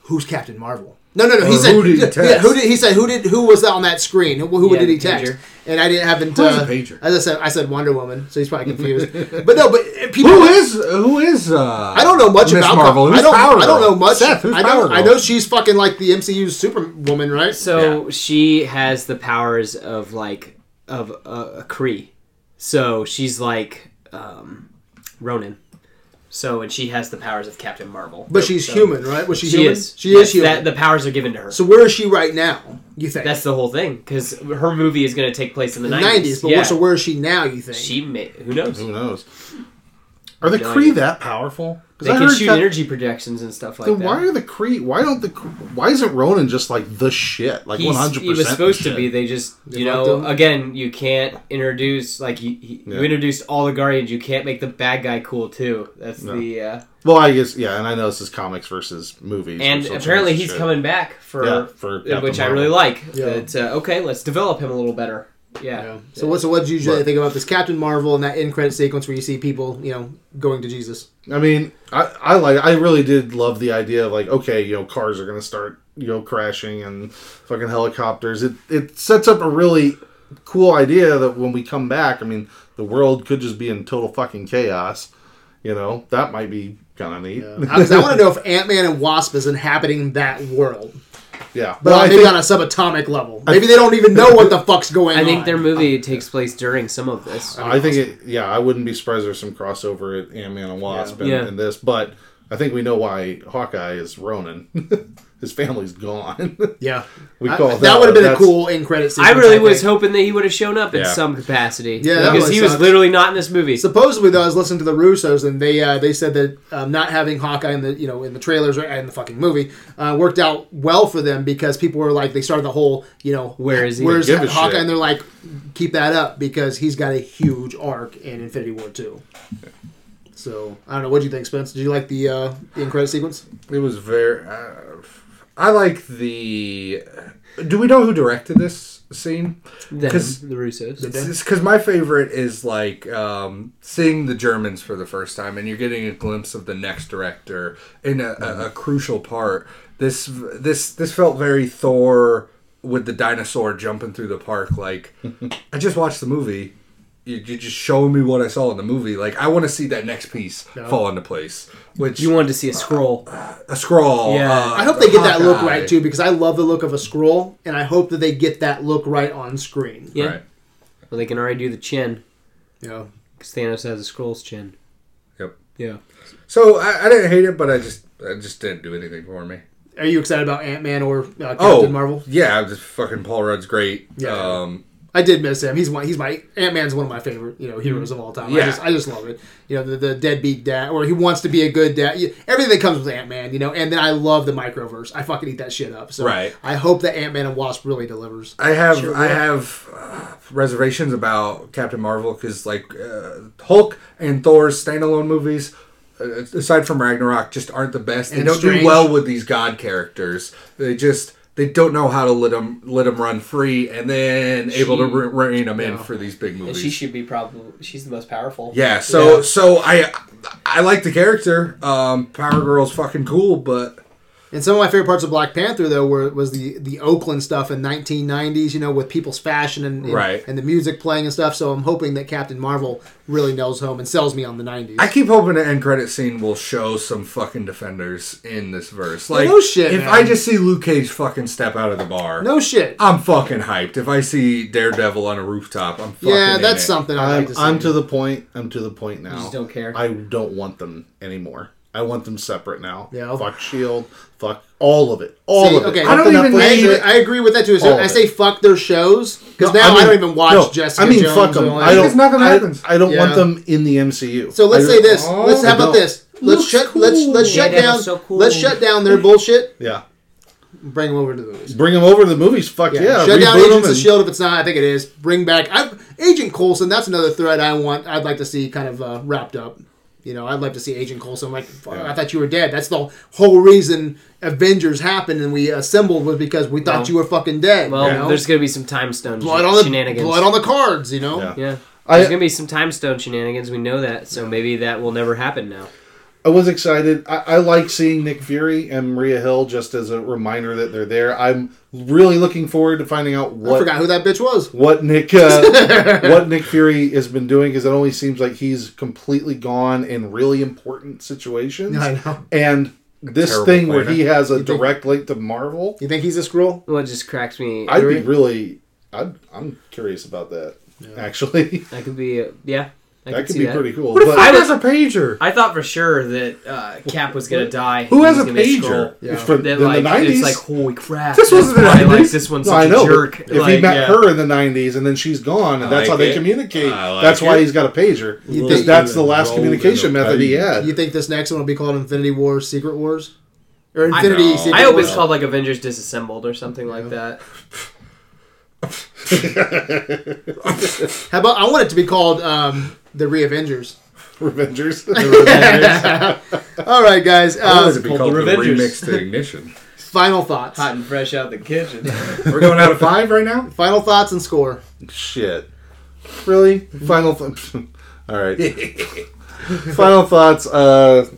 "Who's Captain Marvel?" No, no, no. He Or said, who did he *laughs* yeah, who did he said who did who was that on that screen? Who, who Yeah, did he text? pager. And I didn't haven't. Who is uh, pager? As I said, I said Wonder Woman, so he's probably confused. *laughs* but no, but people. Who is who is uh I don't know much Miss about Marvel? I Who's don't. Power I don't know much. Seth, who's I know. Power I know she's fucking like the MCU's Superwoman, right? So she has the powers of like of uh, a Kree. So she's like um, Ronan. So and she has the powers of Captain Marvel. but she's So- human, right? Was she, She human? is. She Yes, is human. That, the powers are given to her. so where is she right now? You think? That's the whole thing because her movie is going to take place in the the nineties. nineties. But yeah. where, so where is she now? You think? she may, who knows? Who knows? Are the No Kree idea. that powerful? 'Cause They I can shoot that- energy projections and stuff like Then that. why are the Kree? Why don't the? Why isn't Ronan just like the shit? Like He's- one hundred he was supposed to be. They just, you left know, again, you can't introduce like you, you Yeah. introduced all the Guardians. You can't make the bad guy cool too. That's No. the uh, Well, I guess yeah, and I know this is comics versus movies, and apparently he's shit. coming back for, Yeah, for Captain which I really like. Yeah. That uh, okay, let's develop him a little better. Yeah. Yeah. So what? So what did you usually But- think about this Captain Marvel and that end credit sequence where you see people, you know, going to Jesus? I mean, I, I like I really did love the idea of like, okay, you know, cars are gonna start, you know, crashing and fucking helicopters. It it sets up a really cool idea that when we come back, I mean, the world could just be in total fucking chaos. You know, that might be kind of neat. Yeah. I, *laughs* 'cause I want to know if Ant Man and Wasp is inhabiting that world, yeah, but well, maybe think, on a subatomic level. Maybe they don't even know what the *laughs* fuck's going on. I think their movie um, takes place during some of this. I think it. Yeah, I wouldn't be surprised there's some crossover at Ant Man and Wasp Yeah. and, Yeah. and this, but I think we know why Hawkeye is Ronin. *laughs* His family's gone. *laughs* Yeah, We I- call that, that- would have been a cool in credit I really think. was hoping that he would have shown up in Yeah. some capacity. Yeah, that because really he was sucks. literally not in this movie. Supposedly, though, I was listening to the Russos, and they uh, they said that um, not having Hawkeye in the you know in the trailers or in the fucking movie uh, worked out well for them because people were like they started the whole you know Where is he? Where's Give a Hawkeye? shit. And they're like, keep that up because he's got a huge arc in Infinity War two. So I don't know. What do you think, Spence? Did you like the uh, the end credit sequence? It was very. Uh, I like the. Do we know who directed this scene? Because the Russos. Because my favorite is like um, seeing the Germans for the first time, and you're getting a glimpse of the next director in a, a, a crucial part. This this this felt very Thor with the dinosaur jumping through the park. Like *laughs* I just watched the movie. you're you're just showing me what I saw in the movie. Like I want to see that next piece Yeah. fall into place. Which You wanted to see a Skrull. a Skrull. Yeah. uh, I hope they get that look right too, because I love the look of a Skrull, and I hope that they get that look right on screen. Yeah. Right. Well, they can already do the chin. Yeah. Because Thanos has a Skrull's chin. Yep. Yeah. So I, I didn't hate it, but I just I just didn't do anything for me. Are you excited about Ant Man or uh, Captain Oh, Marvel? Yeah, I'm just fucking Paul Rudd's great. Yeah. Um, I did miss him. He's one. He's my Ant Man's one of my favorite you know heroes of all time. I just I just love it. You know the, the deadbeat dad, or he wants to be a good dad. Everything that comes with Ant Man, you know. And then I love the microverse. I fucking eat that shit up. So Right. I hope that Ant Man and Wasp really delivers. I have Sure I will. have uh, reservations about Captain Marvel because like uh, Hulk and Thor's standalone movies, uh, aside from Ragnarok, just aren't the best. They And don't Strange. do well with these god characters. They just they don't know how to let them let them run free and then able to She- rein them in Yeah. for these big movies. And she should be probably she's the most powerful. yeah, so Yeah. so I I like the character. Um, Power Girl's fucking cool, but And some of my favorite parts of Black Panther, though, were was the the Oakland stuff in 1990s. You know, with people's fashion and and, Right. and the music playing and stuff. So I'm hoping that Captain Marvel really nails home and sells me on the 90s. I keep hoping the end credit scene will show some fucking defenders in this verse. Like, no shit, if man. I just see Luke Cage fucking step out of the bar, no shit. I'm fucking hyped. If I see Daredevil on a rooftop, I'm fucking yeah, that's it. something I I'm, like to see. I'm to the point. I'm to the point now. You just don't care. I don't want them anymore. I want them separate now. Yeah. Fuck Shield. Fuck all of it. All See, of it. okay, Fuck I don't even Netflix I agree. I agree with that too. So All of I it. say fuck their shows because No, now I, mean- don't even watch no, Jessica. I mean, Jones fuck them. I don't. Because nothing I, happens. I don't Yeah. want them in the MCU. So let's say this. Oh, let's how about this? Let's Looks shut. Let's let's Yeah, shut down. so cool. Let's shut down their bullshit. Yeah. Bring them over to the movies. Bring them over to the movies. Fuck yeah. shut down reboot 'em Agents of Shield if it's not. I think it is. Bring back I, Agent Coulson. That's another thread I want. I'd like to see kind of uh, wrapped up. You know, I'd like to see Agent Coulson. Like, fuck, I thought you were dead. That's the whole reason Avengers happened and we assembled was because we thought Well- you were fucking dead. well, you know? there's gonna be some time stone blood on the shenanigans. blood on the cards. You know. Yeah. yeah. I- There's gonna be some time stone shenanigans. We know that, so maybe that will never happen now. I was excited. I, I like seeing Nick Fury and Maria Hill just as a reminder that they're there. I'm really looking forward to finding out I forgot who that bitch was. what Nick uh, *laughs* what Nick Fury has been doing because it only seems like he's completely gone in really important situations. I know. And this Terrible thing where he has a think- direct link to Marvel, You think he's a Skrull? it just cracks me? I'd be really, I'd, I'm curious about that. Actually, that could be. Uh, yeah, I that could could be that. pretty cool. What if But I I has a pager? I thought for sure that uh, Cap was gonna die. Who has a gonna be pager? Yeah. for, That in like the 90s, it's like holy crap. This wasn't the why, like 90s. this one's No, such I know. a jerk. If like, he met yeah. her in the '90s and then she's gone, and I that's how they it. communicate. I like that's why he's got a pager. You Because think- that's the last communication method he had. You think this next one will be called Infinity War Secret Wars? Or Infinity know. Secret I hope Wars? it's called like Avengers Disassembled or something like that. *laughs* How about I want it to be called um, the Reavengers. *laughs* *laughs* Revengers. All right, guys. I wanted Uh, to be called called the the Revengers. remix to Ignition. final thoughts. Hot and fresh out the kitchen. We're going out of five right now. Final thoughts and score. Shit. Really? Final th- *laughs* All right. Final thoughts. Uh,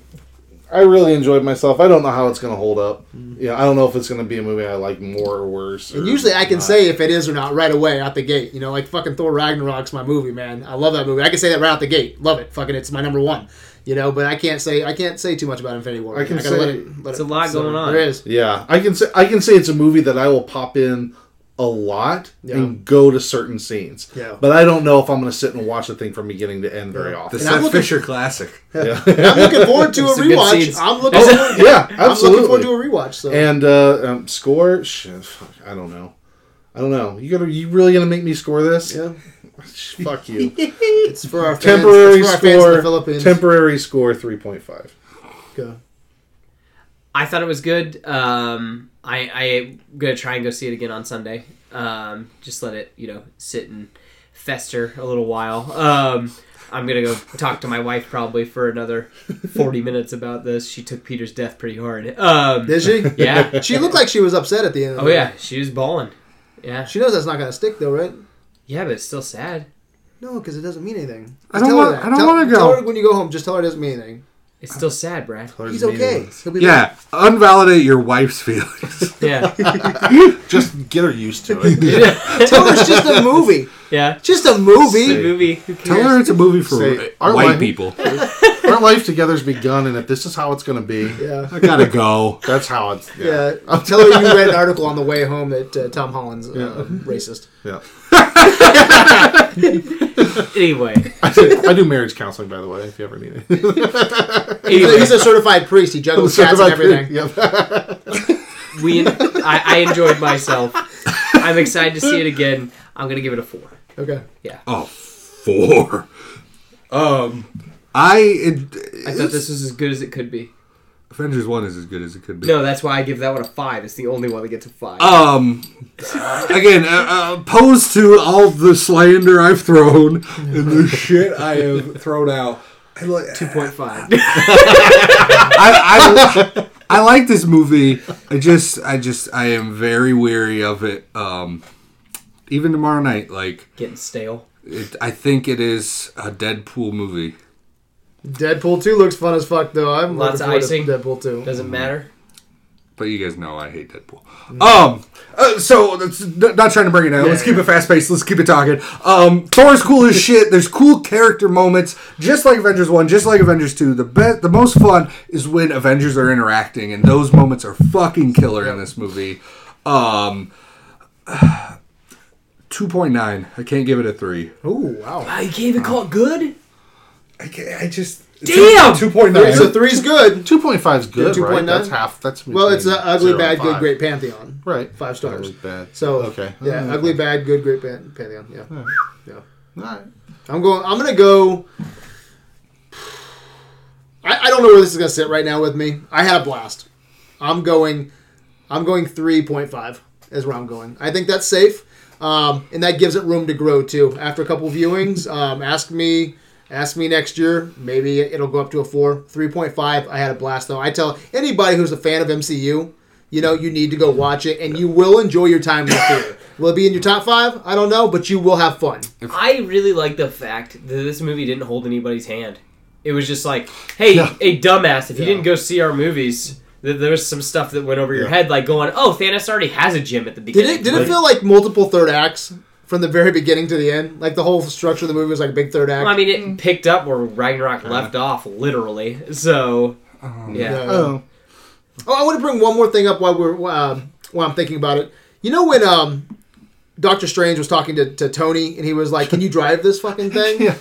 I really enjoyed myself. I don't know how it's going to hold up. Mm-hmm. Yeah, I don't know if it's going to be a movie I like more or worse. And or usually I can not. say if it is or not right away out the gate. You know, like fucking Thor Ragnarok's my movie, man. I love that movie. I can say that right out the gate. Love it. Fucking, it's my number one. You know, but I can't say I can't say too much about Infinity War. I can gotta say- let it, let It's it- a lot going on. There is. Yeah, I can say I can say it's a movie that I will pop in a lot Yeah. and go to certain scenes. Yeah. But I don't know if I'm going to sit and watch the thing from beginning to end very The often. And I'm Seth looking- Fisher classic. *laughs* Yeah. I'm looking forward to a rewatch. *laughs* I'm looking forward. yeah, absolutely. I'm looking forward to a rewatch. So And uh, um, score? Shit, fuck, I don't know. I don't know. You gonna you really gonna make me score this? yeah, *laughs* Fuck you. it's for our fans. temporary it's for our fans in score. the Philippines. Temporary score three point five. Go. I thought it was good. Um, I I'm gonna try and go see it again on Sunday. Um, just let it you know sit and fester a little while. Um, I'm gonna go talk to my wife probably for another 40 *laughs* minutes about this. She took Peter's death pretty hard. Um, Did she? *laughs* yeah. She looked like she was upset at the end. Of Oh the yeah, she was bawling. Yeah. She knows that's not gonna stick though, right? Yeah, but it's still sad. No, because it doesn't mean anything. Just I don't want- I don't wanna go. Tell her when you go home. Just tell her it doesn't mean anything. It's still sad, Brad. He's okay. He'll be Yeah, unvalidate your wife's feelings. *laughs* Yeah. *laughs* Just get her used to it. *laughs* Tell her it's just a movie. yeah. Just a movie. The movie. Who Tell her it's a movie for Say, our white wife- people. Our life together's begun, and if this is how it's going to be, Yeah. I gotta go. that's how it's. Yeah. Yeah, tell her you read an article on the way home that uh, Tom Holland's uh, racist. yeah. Anyway. I, do, I do marriage counseling, by the way, if you ever need it. He's a, Anyway. he's a certified priest. He juggles *laughs* cats and everything. Yep. we I, I enjoyed myself. I'm excited to see it again. I'm gonna give it a four. Okay. Yeah. Oh, four. Um, I it, I thought this was as good as it could be. Avengers One is as good as it could be. No, that's why I give that one a five. It's the only one that gets a five. Um, again, uh, uh, opposed to all the slander I've thrown and the *laughs* shit I have thrown out. I, li- Two point five. I, I, I like this movie. I just, I just, I am very weary of it. Um, even tomorrow night, like, Getting stale. it, I think it is a Deadpool movie. Deadpool 2 looks fun as fuck, though. I'm Lots looking of forward icing. to Deadpool 2. Doesn't matter. But you guys know I hate Deadpool. Um, uh, so that's not trying to bring it down. Let's keep it fast paced. Let's keep it talking. Um, Thor's cool as *laughs* shit. There's cool character moments, just like Avengers One, just like Avengers Two. The best, the most fun is when Avengers are interacting, and those moments are fucking killer in this movie. Um, *sighs* two point nine. I can't give it a three. Ooh, wow. Ah, you can't even call good. I, can't, I just Damn! two point nine. So three's good. 2.5 is good, Yeah, right? 2.9? That's half. That's Well, it's between uh, ugly, bad, good, great pantheon. Right. Five stars. Ugly, bad. So okay. yeah, ugly, bad, good, great pan- pantheon. Yeah, yeah. All right. I'm going. I'm gonna go. I, I don't know where this is gonna sit right now with me. I had a blast. I'm going. I'm going 3.5 is where I'm going. I think that's safe, um, and that gives it room to grow too. After a couple viewings, um, ask me. Ask me next year. Maybe it'll go up to a four. 3.5. I had a blast though. I tell anybody who's a fan of MCU, you know, you need to go watch it, and you will enjoy your time in the theater. Will it be in your top five? I don't know, but you will have fun. I really like the fact that this movie didn't hold anybody's hand. It was just like, hey, Yeah. hey, dumbass, if you didn't go see our movies, th- there was some stuff that went over your Yeah. head, like going, oh, Thanos already has a gym at the Did beginning. it? Did it feel like multiple third acts from the very beginning to the end? Like the whole structure of the movie was like a big third act. Well, I mean, it picked up where Ragnarok left off, literally. So, yeah. Yeah. Oh. Oh, I want to bring one more thing up while we're um, while I'm thinking about it. You know when um, Doctor Strange was talking to, to Tony and he was like, "Can you drive this fucking *laughs* thing?" Yeah.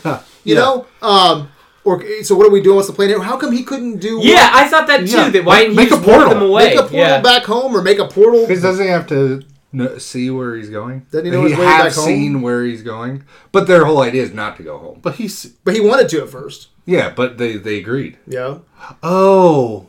You Yeah. know. Um, or so what are we doing? What's the plan here? How come he couldn't do? Yeah, I thought that too. Yeah. That why didn't Make he a just warp portal. them away? make a portal yeah. back home or make a portal. Because doesn't he have to kn- see where he's going? Doesn't he know he his way have back home? seen where he's going, but their whole idea is not to go home. But he's. But he wanted to at first. Yeah, but they they agreed. Yeah. Oh.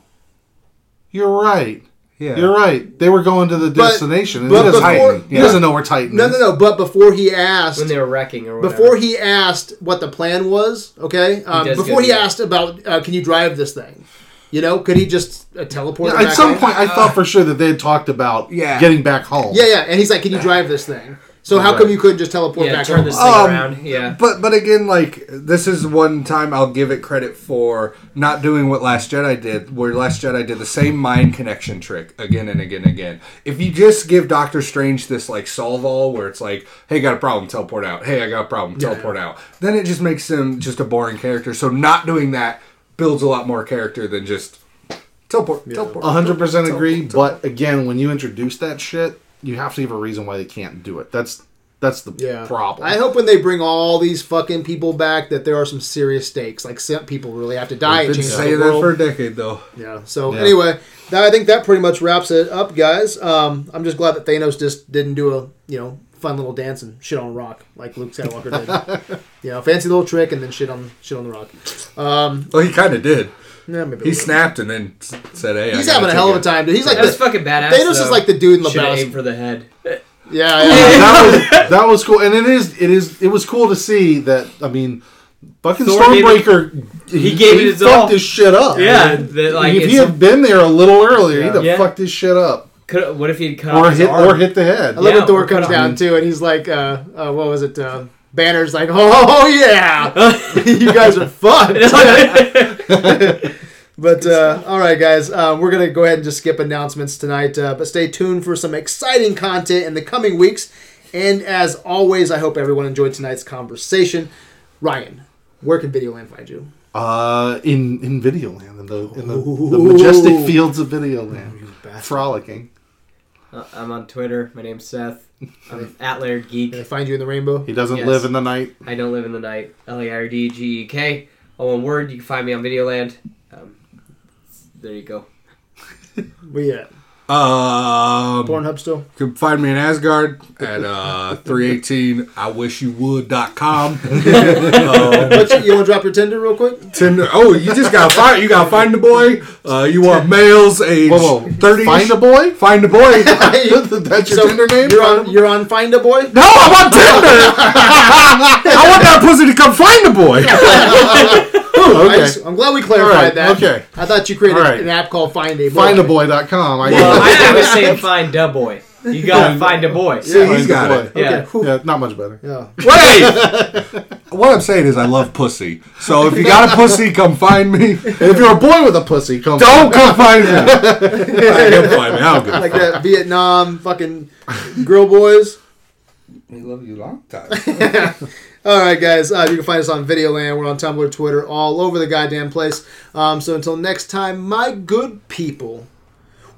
You're right. Yeah, You're right. They were going to the But- destination. and but he, doesn't, before- he doesn't know where Titan No, is. no, no. But before he asked, when they were wrecking or whatever. before he asked what the plan was, okay, um, does before go he do that. asked about uh, can you drive this thing, you know, could he just uh, teleport? Yeah, at back some home? point, I thought for sure that they had talked about Yeah. getting back home. Yeah, yeah, and he's like, "Can you drive this thing?" So how come you couldn't just teleport yeah, back turn home? this thing Um, around. Yeah. But but again, like this is one time I'll give it credit for not doing what Last Jedi did, where Last Jedi did the same mind connection trick again and again and again. If you just give Doctor Strange this like solve all, where it's like, hey, got a problem, teleport out. Hey, I got a problem, Yeah. teleport out. Then it just makes him just a boring character. So not doing that builds a lot more character than just teleport, teleport. Hundred percent teleport, agree. teleport. But again, when you introduce that shit, you have to give a reason why they can't do it. That's that's the Yeah, problem. I hope when they bring all these fucking people back that there are some serious stakes. Like some people really have to die I've and been saying the that for a decade though. Yeah. So Yeah. anyway, that, I think that pretty much wraps it up, guys. Um, I'm just glad that Thanos just didn't do a you know fun little dance and shit on a rock like Luke Skywalker did. you know, fancy little trick and then shit on shit on the rock. Um, Well, he kind of did. yeah, maybe He snapped and then said, "Hey, I having a hell of a time, dude. He's like That was the, fucking badass. Thanos is like the dude in Should've Lebowski. aimed for the head. Yeah, Yeah, yeah. that was that was cool, and it is it is it was cool to see that. I mean, fucking Thor gave it- Stormbreaker, he gave it his fucked all. his shit up. Yeah, And that, like, if he some- had been there a little earlier, he'd have Yeah. fucked his shit up, Could, what if he'd cut or off his hit arm? or hit the head. I love Yeah, when Thor comes down too, and he's like, uh, uh, "What was it?" Uh, Banner's like, "Oh yeah, *laughs* you guys are fun." *laughs* *laughs* But uh, all right, guys, uh, we're gonna go ahead and just skip announcements tonight. Uh, but stay tuned for some exciting content in the coming weeks. And as always, I hope everyone enjoyed tonight's conversation. Ryan, where can Videoland find you? Uh, in in Videoland, in the in the, the majestic fields of Videoland, bastard. frolicking. Uh, I'm on Twitter. My name's Seth. I'm at Laird Can I find you in the rainbow? He doesn't Yes. live in the night. I don't live in the night. L A R D G E K. All one word. You can find me on Videoland. Um, there you go. Where you at? Um, Pornhub still? you can find me in Asgard at uh, 318 I wish you would.com. What, *laughs* you, you want to drop your Tinder real quick? Tinder. Oh, you just gotta find you gotta find the boy. Uh, you want males age Whoa, whoa. 30 Find a boy. find the boy. *laughs* *laughs* That's your So, Tinder name. You're on. You're on Find a Boy. No, I'm on Tinder. I want that pussy to come find the boy. I okay. just, I'm glad we clarified All right, that. okay. I thought you created All right. an app called Find a Boy. Findaboy.com. I Well, I, I was saying find a boy. You gotta find a boy. See, Find he's a got boy. it. Okay. Yeah. whew. Yeah, not much better. Yeah. Wait. *laughs* what I'm saying is, I love pussy. So if you got a pussy, come find me. And if you're a boy with a pussy, come. Don't come find me. *laughs* I can find me. I don't Like that Vietnam fucking grill boys. We love you long time. *laughs* All right, guys. Uh, you can find us on Videoland. We're on Tumblr, Twitter, all over the goddamn place. Um, so until next time, my good people.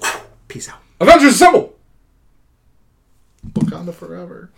*sighs* Peace out. Avengers Assemble. Wakanda forever.